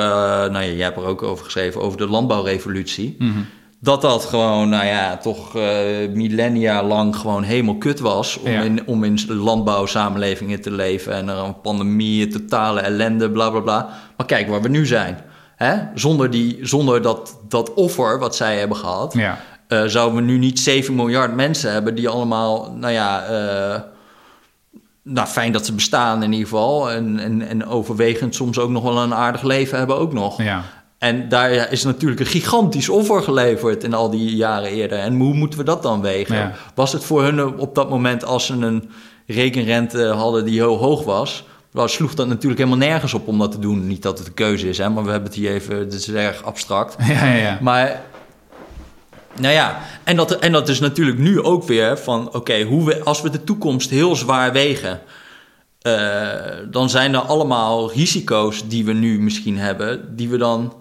nou ja, jij hebt er ook over geschreven, over de landbouwrevolutie.
Mhm.
Dat dat gewoon, nou ja, toch eh, millennia lang gewoon helemaal kut was om,
Ja.
in, om in landbouwsamenlevingen te leven. En er een pandemie, totale ellende, bla bla bla. Maar kijk waar we nu zijn. Hè? Zonder, die, zonder dat, dat offer wat zij hebben gehad,
Ja.
eh, zouden we nu niet 7 miljard mensen hebben die allemaal, nou ja, eh, nou fijn dat ze bestaan in ieder geval. En, en, en overwegend soms ook nog wel een aardig leven hebben ook nog.
Ja.
En daar is natuurlijk een gigantisch offer geleverd in al die jaren eerder. En hoe moeten we dat dan wegen?
Ja.
Was het voor hun op dat moment, als ze een rekenrente hadden die heel hoog was, dan sloeg dat natuurlijk helemaal nergens op om dat te doen. Niet dat het een keuze is, hè, maar we hebben het hier even, het is erg abstract.
Ja, ja, ja.
Maar, nou ja, en dat, en dat is natuurlijk nu ook weer van, oké, hoe we, als we de toekomst heel zwaar wegen, eh, dan zijn er allemaal risico's die we nu misschien hebben, die we dan,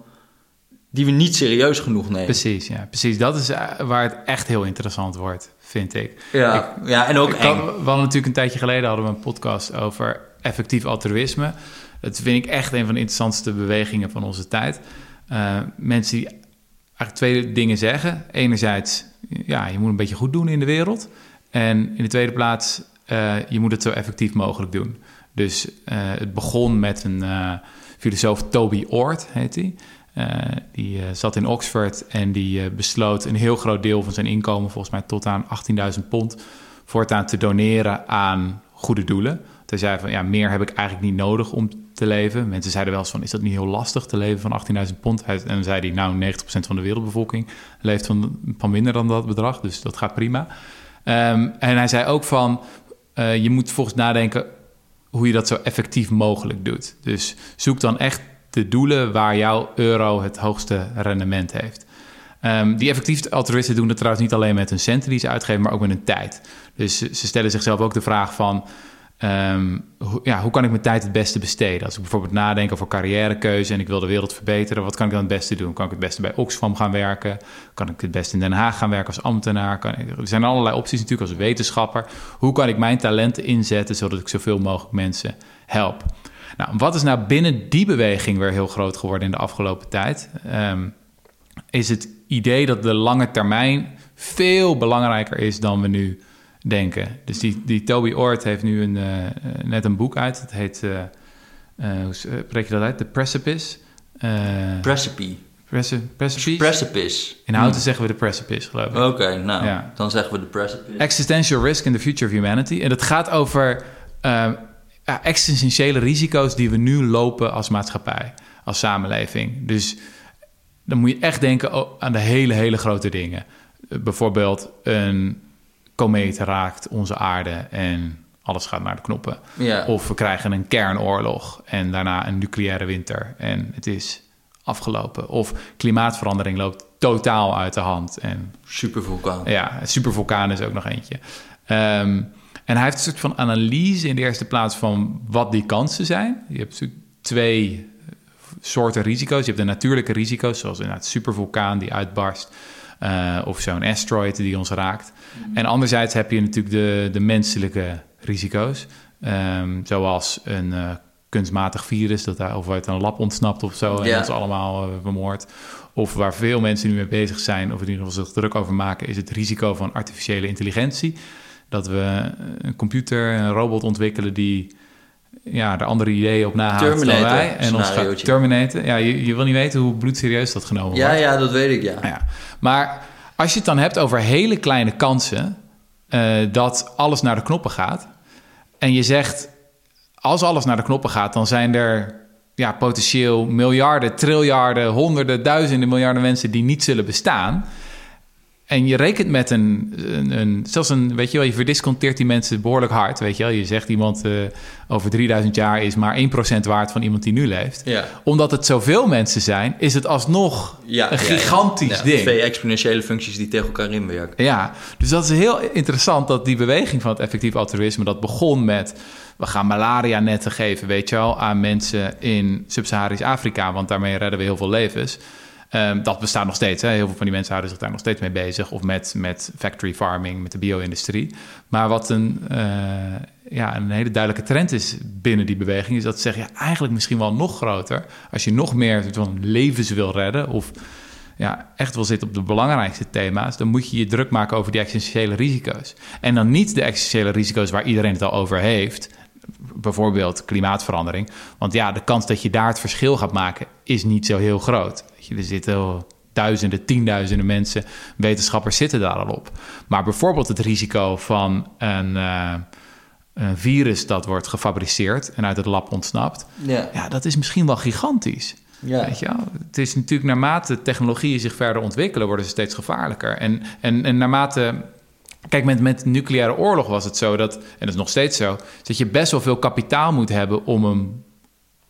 die we niet serieus genoeg nemen.
Precies, ja. Precies. Dat is eh, waar het echt heel interessant wordt, vind ik.
Ja, ja en ook
Ik
eng.
we hadden natuurlijk een tijdje geleden hadden we een podcast over effectief altruïsme. Dat vind ik echt een van de interessantste bewegingen van onze tijd. Eh, mensen die eigenlijk twee dingen zeggen. Enerzijds, ja, je moet een beetje goed doen in de wereld. En in de tweede plaats, eh, je moet het zo effectief mogelijk doen. Dus het begon met een filosoof, Toby Ord heet hij. Eh, die eh, zat in Oxford en die eh, besloot een heel groot deel van zijn inkomen, volgens mij tot aan 18.000 pond, voortaan te doneren aan goede doelen. Hij zei van, ja, meer heb ik eigenlijk niet nodig om te leven. Mensen zeiden wel eens van, is dat niet heel lastig te leven van 18.000 pond? En dan zei hij, nou, 90% van de wereldbevolking leeft van, minder dan dat bedrag, dus dat gaat prima. Ehm, en hij zei ook van, je moet volgens nadenken hoe je dat zo effectief mogelijk doet. Dus zoek dan echt de doelen waar jouw euro het hoogste rendement heeft. Ehm, die effectief altruïsten doen dat trouwens niet alleen met hun centen die ze uitgeven, maar ook met hun tijd. Dus ze stellen zichzelf ook de vraag van, ehm, ja, hoe kan ik mijn tijd het beste besteden? Als ik bijvoorbeeld nadenk over carrièrekeuze en ik wil de wereld verbeteren, wat kan ik dan het beste doen? Kan ik het beste bij Oxfam gaan werken? Kan ik het beste in Den Haag gaan werken als ambtenaar? Kan ik, er zijn allerlei opties natuurlijk als wetenschapper. Hoe kan ik mijn talenten inzetten zodat ik zoveel mogelijk mensen help? Nou, wat is nou binnen die beweging weer heel groot geworden in de afgelopen tijd? Ehm, is het idee dat de lange termijn veel belangrijker is dan we nu denken. Dus die, die Toby Ord heeft nu een, eh, net een boek uit. Het heet, eh, eh, hoe spreek je dat uit? The Precipice. Eh
Precipice.
Preci- Precipice?
Precipice.
In houten zeggen we de Precipice, geloof ik.
Oké, nou,
Ja.
dan zeggen we de precipice.
Existential risk in the future of humanity. En het gaat over eh, ja, existentiële risico's die we nu lopen als maatschappij, als samenleving. Dus dan moet je echt denken aan de hele, hele grote dingen. Bijvoorbeeld een komeet raakt onze aarde en alles gaat naar de knoppen.
Ja.
Of we krijgen een kernoorlog en daarna een nucleaire winter en het is afgelopen. Of klimaatverandering loopt totaal uit de hand en
Supervulkaan.
ja, supervulkaan is ook nog eentje. Ehm, en hij heeft een soort van analyse in de eerste plaats van wat die kansen zijn. Je hebt natuurlijk twee soorten risico's. Je hebt de natuurlijke risico's, zoals inderdaad supervulkaan die uitbarst. eh, of zo'n asteroid die ons raakt. En anderzijds heb je natuurlijk de, de menselijke risico's. Ehm, zoals een eh, kunstmatig virus dat daar of uit een lab ontsnapt of zo en ons allemaal eh, vermoordt. Of waar veel mensen nu mee bezig zijn, of in ieder geval zich druk over maken, is het risico van artificiële intelligentie. Dat we een computer, een robot ontwikkelen die ja, er andere ideeën op nahaalt dan wij. En ons gaat. Ja, je, je wil niet weten hoe bloedserieus dat genomen
Ja,
wordt.
ja, dat weet ik, ja.
Ja. Maar als je het dan hebt over hele kleine kansen eh, dat alles naar de knoppen gaat. En je zegt, als alles naar de knoppen gaat, dan zijn er ja, potentieel miljarden, triljarden, honderden, duizenden miljarden mensen die niet zullen bestaan. En je rekent met een, een, een zelfs een, weet je wel, je verdisconteert die mensen behoorlijk hard, weet je wel. Je zegt iemand eh, over 3000 jaar is maar 1% waard van iemand die nu leeft.
Ja.
Omdat het zoveel mensen zijn, is het alsnog
Ja,
een gigantisch
ja.
Ding.
Twee exponentiële functies die tegen elkaar inwerken.
Ja, dus dat is heel interessant dat die beweging van het effectief altruïsme... dat begon met, we gaan malaria-netten geven, weet je wel... aan mensen in Sub-Saharisch Afrika, want daarmee redden we heel veel levens. Ehm, dat bestaat nog steeds. Hè? Heel veel van die mensen houden zich daar nog steeds mee bezig. Of met, met factory farming, met de bio-industrie. Maar wat een, eh, ja, een hele duidelijke trend is binnen die beweging... is dat ze zeggen, ja, eigenlijk misschien wel nog groter... als je nog meer van levens wil redden... of ja, echt wil zitten op de belangrijkste thema's... dan moet je je druk maken over die existentiële risico's. En dan niet de existentiële risico's waar iedereen het al over heeft... bijvoorbeeld klimaatverandering. Want ja, de kans dat je daar het verschil gaat maken... is niet zo heel groot. Er zitten duizenden, tienduizenden mensen... wetenschappers zitten daar al op. Maar bijvoorbeeld het risico van een... eh, een virus dat wordt gefabriceerd en uit het lab ontsnapt,
Ja.
ja, dat is misschien wel gigantisch.
Ja.
Weet je wel? Het is natuurlijk naarmate technologieën zich verder ontwikkelen, worden ze steeds gevaarlijker. En, en, en naarmate. Kijk, met, met nucleaire oorlog was het zo dat, en dat is nog steeds zo, dat je best wel veel kapitaal moet hebben om een,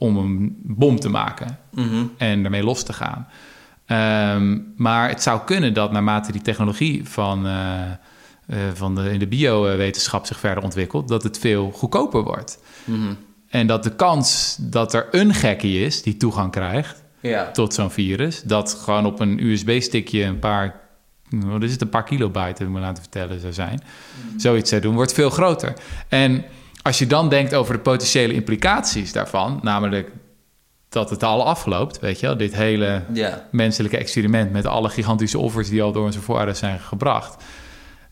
om een bom te maken
Mhm.
en daarmee los te gaan. Ehm, maar het zou kunnen dat naarmate die technologie van, eh, eh, van de, in de biowetenschap zich verder ontwikkelt, dat het veel goedkoper wordt.
Mhm.
En dat de kans dat er een gekkie is die toegang krijgt
Ja.
tot zo'n virus, dat gewoon op een USB-stickje een paar, wat is het, een paar kilobyte, heb ik me laten vertellen, zou zijn. Zoiets zou doen, wordt veel groter. En als je dan denkt over de potentiële implicaties daarvan, namelijk dat het al afloopt, weet je wel, dit hele
Ja.
menselijke experiment met alle gigantische offers die al door onze voorouders zijn gebracht,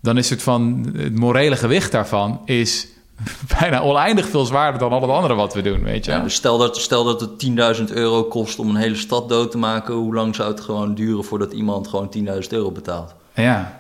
dan is het van het morele gewicht daarvan is bijna oneindig veel zwaarder dan al het andere wat we doen, weet je.
Ja, dus stel dat, stel dat het 10.000 euro kost om een hele stad dood te maken. Hoe lang zou het gewoon duren voordat iemand gewoon 10.000 euro betaalt?
ja.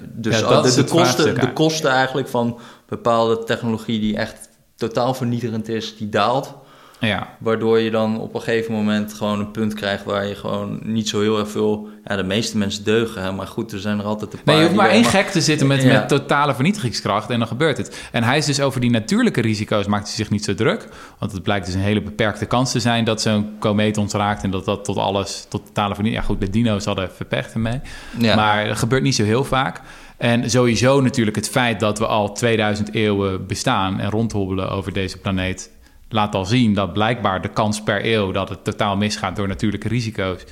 Dus
Ja,
de,
is
de,
het
kosten, de kosten eigenlijk van bepaalde technologie die echt totaal vernietigend is, die daalt.
Ja,
Waardoor je dan op een gegeven moment gewoon een punt krijgt waar je gewoon niet zo heel erg veel... Ja, de meeste mensen deugen, hè, maar goed, er zijn er altijd een paar...
Nee, je hoeft maar één gek te zitten met,
Ja.
met totale vernietigingskracht en dan gebeurt het. En hij is dus over die natuurlijke risico's maakt hij zich niet zo druk. Want het blijkt dus een hele beperkte kans te zijn dat zo'n komeet ons raakt en dat dat tot alles, tot totale vernietiging... Ja goed, de dino's hadden verpechten mee.
Ja.
Maar dat gebeurt niet zo heel vaak. En sowieso natuurlijk het feit dat we al 2000 eeuwen bestaan en rondhobbelen over deze planeet... laat al zien dat blijkbaar de kans per eeuw dat het totaal misgaat door natuurlijke risico's...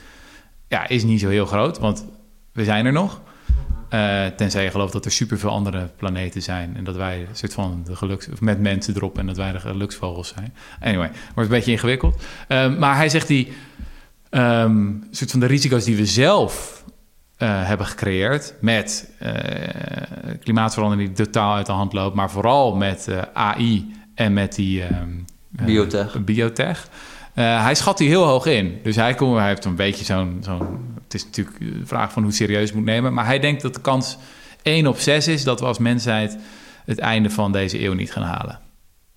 ja, is niet zo heel groot, want we zijn er nog. Eh, tenzij je gelooft dat er superveel andere planeten zijn... en dat wij een soort van de geluks... of met mensen erop en dat wij de geluksvogels zijn. Anyway, wordt een beetje ingewikkeld. Eh, maar hij zegt die... ehm, soort van de risico's die we zelf eh, hebben gecreëerd met eh, klimaatverandering die totaal uit de hand loopt, maar vooral met eh, AI en met die ehm, eh,
Biotech.
biotech. Hij schat die heel hoog in. Dus hij, komt, hij heeft een beetje zo'n, zo'n... Het is natuurlijk de vraag van hoe serieus je moet nemen. Maar hij denkt dat de kans 1 op 6 is dat we als mensheid het einde van deze eeuw niet gaan halen.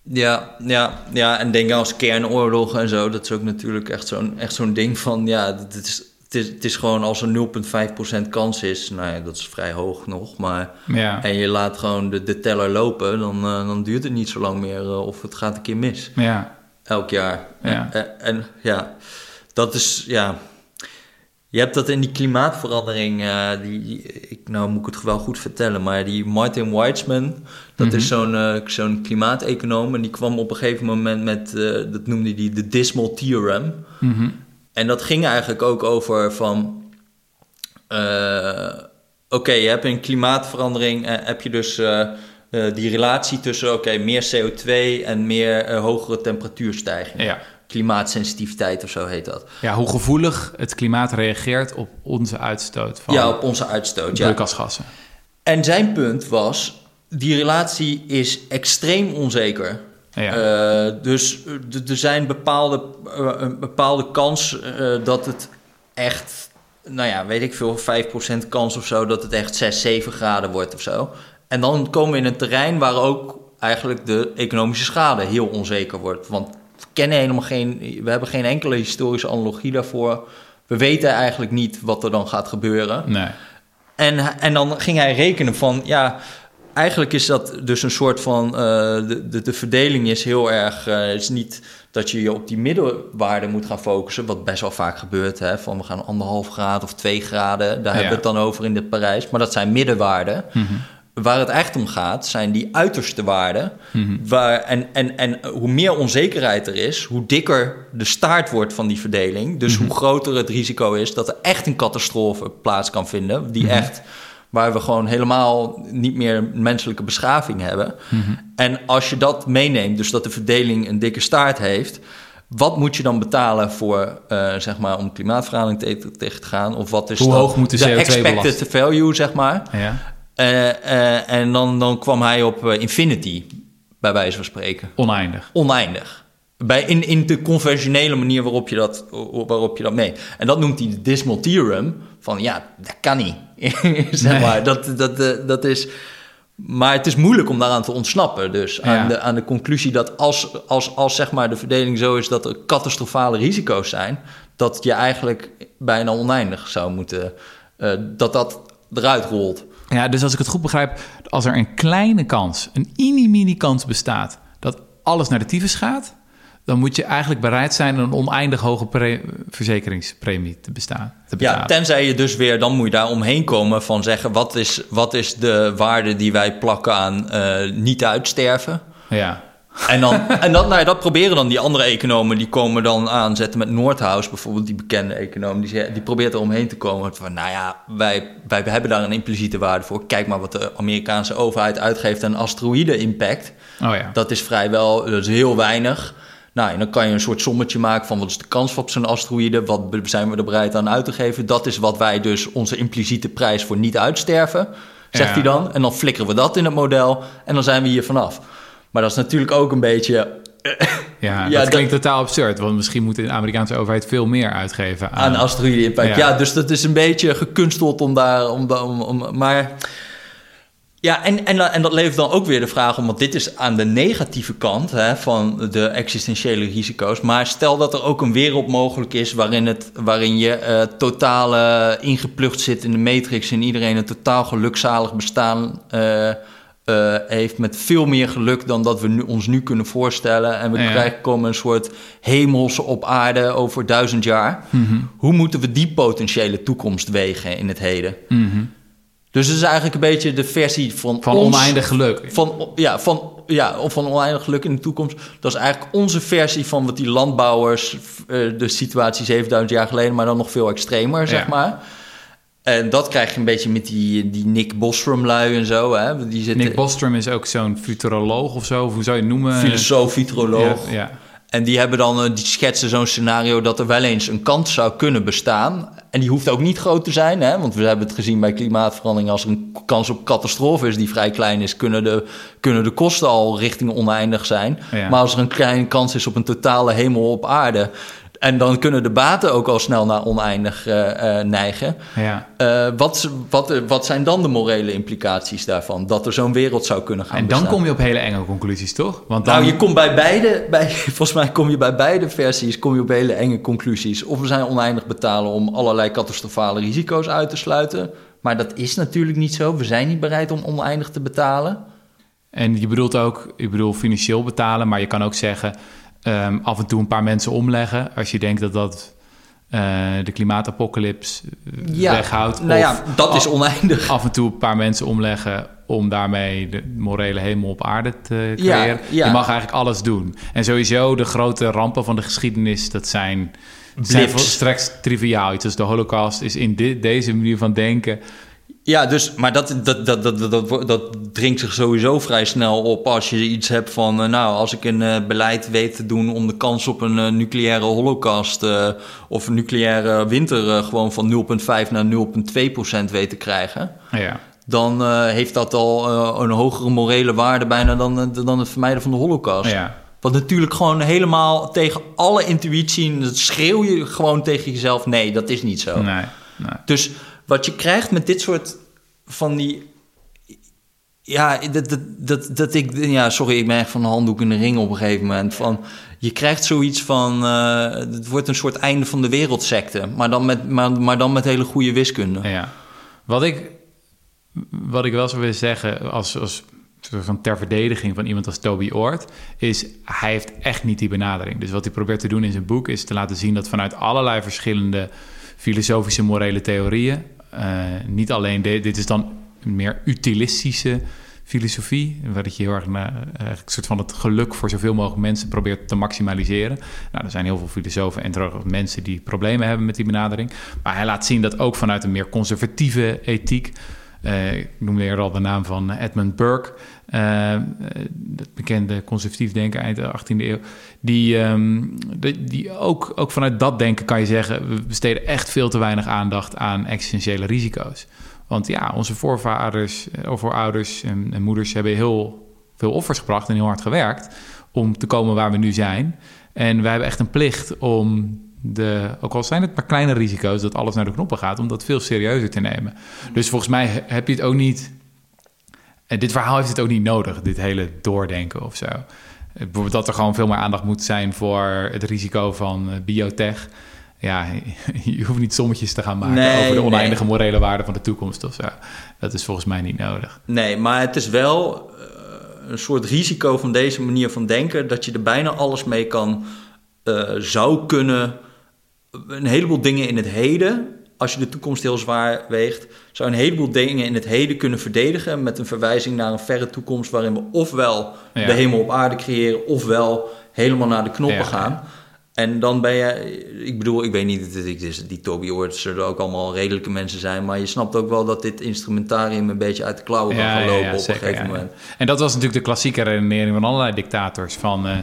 Ja, ja, ja, en denk aan als kernoorlog en zo. Dat is ook natuurlijk echt zo'n, echt zo'n ding van... Ja, het is, is, het is gewoon als er 0,5% kans is... Nou ja, dat is vrij hoog nog, maar...
Ja,
En je laat gewoon de, de teller lopen... Dan, eh, dan duurt het niet zo lang meer eh, of het gaat een keer mis.
ja,
Elk jaar.
Ja.
En, en ja, dat is... Ja, je hebt dat in die klimaatverandering, eh, die, ik, nou moet ik het wel goed vertellen, maar die Martin Weitzman, dat
Mhm.
is zo'n eh, zo'n klimaateconoom en die kwam op een gegeven moment met, eh, dat noemde hij de Dismal Theorem.
Mhm.
En dat ging eigenlijk ook over van, eh, oké, je hebt een klimaatverandering, eh, heb je dus eh, die relatie tussen, oké, meer CO2 en meer hogere temperatuurstijging.
ja.
Klimaatsensitiviteit of zo heet dat.
ja, hoe gevoelig het klimaat reageert op onze uitstoot van
Ja, op onze uitstoot. Ja.
broeikasgassen.
En zijn punt was, die relatie is extreem onzeker.
Ja.
Eh, dus eh, er zijn bepaalde, eh, een bepaalde kans dat het echt, nou ja, weet ik veel, 5% kans of zo, dat het echt 6, 7 graden wordt of zo. En dan komen we in een terrein waar ook eigenlijk de economische schade heel onzeker wordt. Want we kennen helemaal geen, we hebben geen enkele historische analogie daarvoor. We weten eigenlijk niet wat er dan gaat gebeuren.
Nee.
En, en dan ging hij rekenen van, ja, eigenlijk is dat dus een soort van, eh, de, de, de verdeling is heel erg, eh, het is niet dat je je op die middenwaarde moet gaan focussen, wat best wel vaak gebeurt, hè, van we gaan anderhalf graden of twee graden, daar hebben we het dan over in dit Parijs, maar dat zijn middenwaarden.
Mhm.
Waar het echt om gaat, zijn die uiterste waarden. Waar, en, en, en hoe meer onzekerheid er is, hoe dikker de staart wordt van die verdeling. Dus hoe groter het risico is dat er echt een catastrofe plaats kan vinden. Die echt, waar we gewoon helemaal niet meer menselijke beschaving hebben. En als je dat meeneemt, dus dat de verdeling een dikke staart heeft. Wat moet je dan betalen voor, eh, zeg maar, om klimaatverandering te- tegen te gaan? Of wat is
Hoe hoog moet de
de
CO2
expected value, zeg maar?
Ja.
Eh, eh, en dan, dan kwam hij op infinity, bij wijze van spreken.
Oneindig.
Oneindig. Bij, in, in de conventionele manier waarop je, dat, waarop je dat mee. En dat noemt hij de Dismal Theorem. Van ja, dat kan niet. zeg
Nee.
maar. Dat, dat, eh, dat is. Maar het is moeilijk om daaraan te ontsnappen. Dus aan,
Ja.
de, aan de conclusie dat als, als, als zeg maar de verdeling zo is dat er catastrofale risico's zijn, dat je eigenlijk bijna oneindig zou moeten, eh, dat dat eruit rolt.
Ja, dus als ik het goed begrijp, als er een kleine kans, een mini-mini kans bestaat dat alles naar de tyfus gaat, dan moet je eigenlijk bereid zijn een oneindig hoge pre- verzekeringspremie te, bestaan, te betalen.
Ja, tenzij je dus weer, dan moet je daar omheen komen van zeggen, wat is, wat is de waarde die wij plakken aan eh, niet uitsterven?
ja.
En, dan, en dat, nou ja, dat proberen dan die andere economen, die komen dan aanzetten met Noordhaus, bijvoorbeeld die bekende econoom, die, die probeert er omheen te komen van, nou ja, wij, wij hebben daar een impliciete waarde voor. Kijk maar wat de Amerikaanse overheid uitgeeft aan asteroïde-impact.
Oh ja.
Dat is vrijwel, dat is heel weinig. Nou, en dan kan je een soort sommetje maken van wat is de kans op zo'n asteroïde, wat zijn we er bereid aan uit te geven. Dat is wat wij dus, onze impliciete prijs voor niet uitsterven, zegt
Ja.
hij dan. En dan flikkeren we dat in het model en dan zijn we hier vanaf. Maar dat is natuurlijk ook een beetje
Ja,
Ja,
dat
dat-
klinkt totaal absurd. Want misschien moet de Amerikaanse overheid veel meer uitgeven aan...
aan.
Ja.
Ja. dus dat is een beetje gekunsteld om daar... Om, om, om, maar ja, en, en, en dat levert dan ook weer de vraag om... want dit is aan de negatieve kant hè, van de existentiële risico's. Maar stel dat er ook een wereld mogelijk is... waarin, het, waarin je eh totaal eh, ingeplucht zit in de matrix... en iedereen een totaal gelukzalig bestaan... eh, heeft met veel meer geluk dan dat we nu, ons nu kunnen voorstellen. En we
Ja.
krijgen komen een soort hemelse op aarde over duizend jaar.
Mhm.
Hoe moeten we die potentiële toekomst wegen in het heden?
Mhm.
Dus het is eigenlijk een beetje de versie van,
Van
ons-
oneindig geluk.
Van, ja, van, ja, of van oneindig geluk in de toekomst. Dat is eigenlijk onze versie van wat die landbouwers... eh, de situatie 7000 jaar geleden, maar dan nog veel extremer, zeg maar. En dat krijg je een beetje met die, die Nick Bostrom-lui en zo. Hè? Die zitten,
Nick Bostrom is ook zo'n futuroloog of zo. Of hoe zou je het noemen?
filosoof, futuroloog.
Ja, ja.
En die hebben dan, eh, die schetsen zo'n scenario dat er wel eens een kans zou kunnen bestaan. En die hoeft ook niet groot te zijn, hè? want we hebben het gezien bij klimaatverandering. Als er een kans op catastrofe is die vrij klein is, kunnen de, kunnen de kosten al richting oneindig zijn.
Ja.
Maar als er een kleine kans is op een totale hemel op aarde. En dan kunnen de baten ook al snel naar oneindig eh, eh, neigen.
ja.
Eh, wat, wat, wat zijn dan de morele implicaties daarvan? Dat er zo'n wereld zou kunnen gaan
En dan
bestaan?
kom je op hele enge conclusies, toch? Want dan...
Nou, je komt bij beide, bij, volgens mij kom je bij beide versies kom je op hele enge conclusies. Of we zijn oneindig betalen om allerlei catastrofale risico's uit te sluiten. Maar dat is natuurlijk niet zo. We zijn niet bereid om oneindig te betalen.
En je bedoelt ook, ik bedoel financieel betalen, maar je kan ook zeggen ehm, af en toe een paar mensen omleggen. Als je denkt dat dat eh, de klimaatapocalyps eh, weghoudt.
Nou ja, dat is oneindig.
af en toe een paar mensen omleggen om daarmee de morele hemel op aarde te
Ja,
creëren.
ja.
Je mag eigenlijk alles doen. En sowieso de grote rampen van de geschiedenis, dat zijn, zijn
Blips.
volstrekt triviaal. Iets als de holocaust is in deze manier van denken...
Ja, dus, maar dat, dat, dat, dat, dat, dat, dringt zich sowieso vrij snel op als je iets hebt van... eh, nou, als ik een eh, beleid weet te doen om de kans op een eh, nucleaire holocaust... of een nucleaire winter gewoon van 0,5 naar 0,2 procent weet te krijgen...
Ja.
dan heeft dat al een hogere morele waarde bijna dan, dan het vermijden van de holocaust.
Ja.
Wat natuurlijk gewoon helemaal tegen alle intuïtie... dat schreeuw je gewoon tegen jezelf... nee, dat is niet zo.
Nee, nee.
Dus wat je krijgt met dit soort van die. Ja, dat, dat, dat, dat ik. Ja, sorry, ik ben echt van de handdoek in de ring op een gegeven moment. Van, je krijgt zoiets van. eh, het wordt een soort einde van de wereldsecte. Maar dan met, maar, maar dan met hele goede wiskunde.
Ja. Wat ik, wat ik wel zou willen zeggen als, als van ter verdediging van iemand als Toby Oort, is hij heeft echt niet die benadering. Dus wat hij probeert te doen in zijn boek is te laten zien dat vanuit allerlei verschillende filosofische morele theorieën, niet alleen dit is dan een meer utilistische filosofie, waar dat je heel erg naar, eigenlijk soort van het geluk voor zoveel mogelijk mensen probeert te maximaliseren. Nou, er zijn heel veel filosofen en mensen die problemen hebben met die benadering. Maar hij laat zien dat ook vanuit een meer conservatieve ethiek, eh, ik noemde eerder al de naam van Edmund Burke, eh, eh, dat bekende conservatief denker eind de 18e eeuw, die, ehm, die, ook, ook vanuit dat denken kan je zeggen, we besteden echt veel te weinig aandacht aan existentiële risico's. Want ja, onze voorvaders eh, voorouders en, en moeders hebben heel veel offers gebracht en heel hard gewerkt om te komen waar we nu zijn. En wij hebben echt een plicht om de, ook al zijn het maar kleine risico's, dat alles naar de knoppen gaat, om dat veel serieuzer te nemen. Dus volgens mij he- heb je het ook niet. En dit verhaal heeft het ook niet nodig, dit hele doordenken of zo. Bijvoorbeeld dat er gewoon veel meer aandacht moet zijn voor het risico van eh, biotech. Ja, je hoeft niet sommetjes te gaan maken
Nee,
over de oneindige
nee.
morele waarde van de toekomst of zo. Dat is volgens mij niet nodig.
Nee, maar het is wel eh, een soort risico van deze manier van denken... dat je er bijna alles mee kan, eh, zou kunnen... Een heleboel dingen in het heden, als je de toekomst heel zwaar weegt... zou een heleboel dingen in het heden kunnen verdedigen... met een verwijzing naar een verre toekomst... waarin we ofwel
Ja.
de hemel op aarde creëren... ofwel helemaal naar de knoppen
Ja,
gaan... En dan ben je, ik bedoel, ik weet niet, is- die Toby Orts zullen ook allemaal redelijke mensen zijn, maar je snapt ook wel dat dit instrumentarium een beetje uit de klauwen kan gaan lopen op
zeker,
een gegeven moment.
En dat was natuurlijk de klassieke redenering van allerlei dictators. Van eh,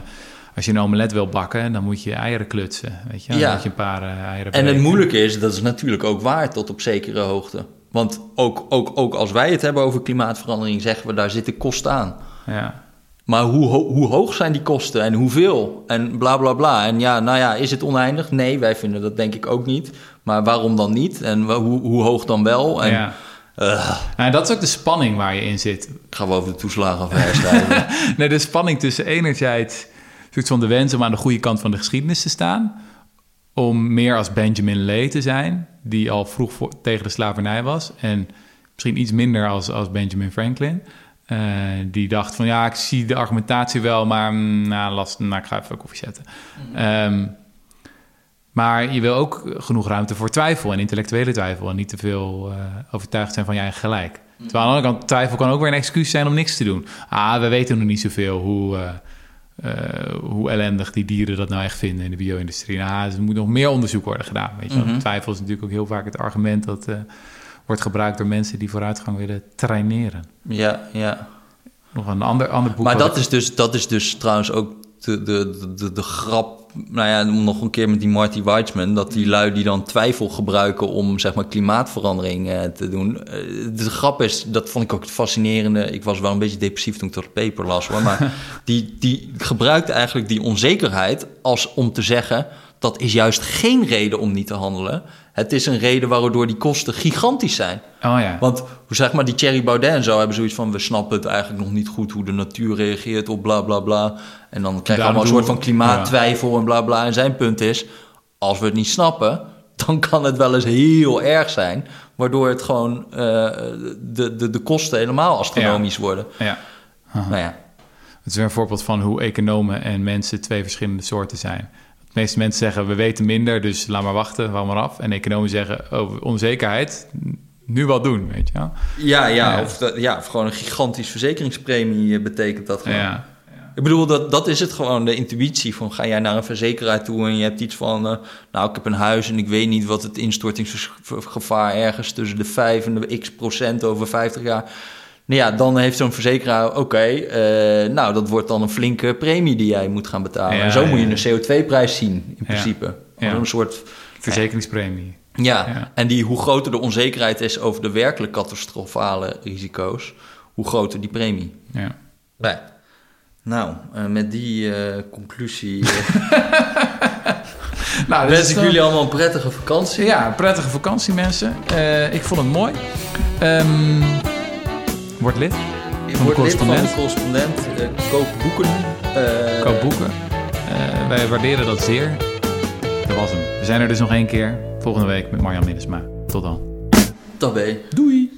als je een omelet wil bakken, dan moet je eieren klutsen. Weet je, dan
Ja.
moet je een paar eh, eieren
En het moeilijke is, dat is natuurlijk ook waar tot op zekere hoogte. Want ook, ook, ook als wij het hebben over klimaatverandering, zeggen we daar zitten kosten aan.
Ja.
Maar hoe, ho- hoe hoog zijn die kosten en hoeveel? En bla bla bla. En ja, nou ja, is het oneindig? Nee, wij vinden dat denk ik ook niet. Maar waarom dan niet? En hoe, hoe hoog dan wel? En
ja.
eh,
Nou, dat is ook de spanning waar je in zit.
gaan we over de toeslagenaffaire schrijven.
nee, de spanning tussen enerzijds soort van de wens om aan de goede kant van de geschiedenis te staan. Om meer als Benjamin Lee te zijn, die al vroeg voor, tegen de slavernij was. En misschien iets minder als, als Benjamin Franklin. eh, die dacht van ja, ik zie de argumentatie wel, maar mm, nou, last, nou, ik ga even koffie zetten. Ehm, maar je wil ook genoeg ruimte voor twijfel en intellectuele twijfel. En niet te veel eh, overtuigd zijn van je eigen gelijk. Terwijl aan de andere kant, twijfel kan ook weer een excuus zijn om niks te doen. Ah, we weten nog niet zoveel hoe, eh, eh, hoe ellendig die dieren dat nou echt vinden in de bio-industrie. Nou, er moet nog meer onderzoek worden gedaan. Weet je.
Mhm.
Twijfel is natuurlijk ook heel vaak het argument dat eh, wordt gebruikt door mensen die vooruitgang willen traineren.
ja, ja.
Nog een ander, ander boek.
Maar dat
ik-
is, dus, dat is dus trouwens ook de, de, de, de grap. Nou ja, om nog een keer met die Marty Weitzman. Dat die lui die dan twijfel gebruiken om zeg maar klimaatverandering eh, te doen. Eh, de grap is, dat vond ik ook het fascinerende. Ik was wel een beetje depressief toen ik dat paper las hoor. Maar die, die gebruikt eigenlijk die onzekerheid als om te zeggen. Dat is juist geen reden om niet te handelen. Het is een reden waardoor die kosten gigantisch zijn.
Oh ja.
Want hoe zeg maar, die Thierry Baudet en zo hebben zoiets van... we snappen het eigenlijk nog niet goed hoe de natuur reageert op bla bla bla. En dan krijg je allemaal een soort van klimaattwijfel en bla bla. En zijn punt is, als we het niet snappen... dan kan het wel eens heel erg zijn... waardoor het gewoon eh, de, de, de kosten helemaal astronomisch worden.
ja.
Nou ja,
Het is weer een voorbeeld van hoe economen en mensen twee verschillende soorten zijn. De meeste mensen zeggen, we weten minder, dus laat maar wachten, wacht maar af. En economen zeggen, oh, onzekerheid, nu wat doen, weet je wel.
ja, ja,
Ja.
Of, dat- ja, of gewoon een gigantisch verzekeringspremie eh, betekent dat gewoon.
Ja,
Ik bedoel, dat, dat is het gewoon, de intuïtie van ga jij naar een verzekeraar toe en je hebt iets van, eh, nou ik heb een huis en ik weet niet wat het instortingsgevaar ergens tussen de 5 en de x procent over 50 jaar. Nou ja, dan heeft zo'n verzekeraar, oké, eh, nou dat wordt dan een flinke premie die jij moet gaan betalen.
Ja,
en zo moet je een CO2-prijs zien in principe. Een soort,
verzekeringspremie.
ja.
Ja.
en die, hoe groter de onzekerheid is over de werkelijk catastrofale risico's, hoe groter die premie.
Ja.
Nee. Nou, eh, met die eh, conclusie
Nou,
wens ik jullie allemaal een prettige vakantie.
Ja, prettige vakantie mensen. Ik vond het mooi. Ehm, word lid.
Je
Van de
wordt lid van de
correspondent.
correspondent. eh, koop boeken. eh,
Koop boeken. Eh, wij waarderen dat zeer. Dat was hem. We zijn er dus nog één keer. Volgende week met Marjan Minnesma. Tot dan.
Tabé.
Doei!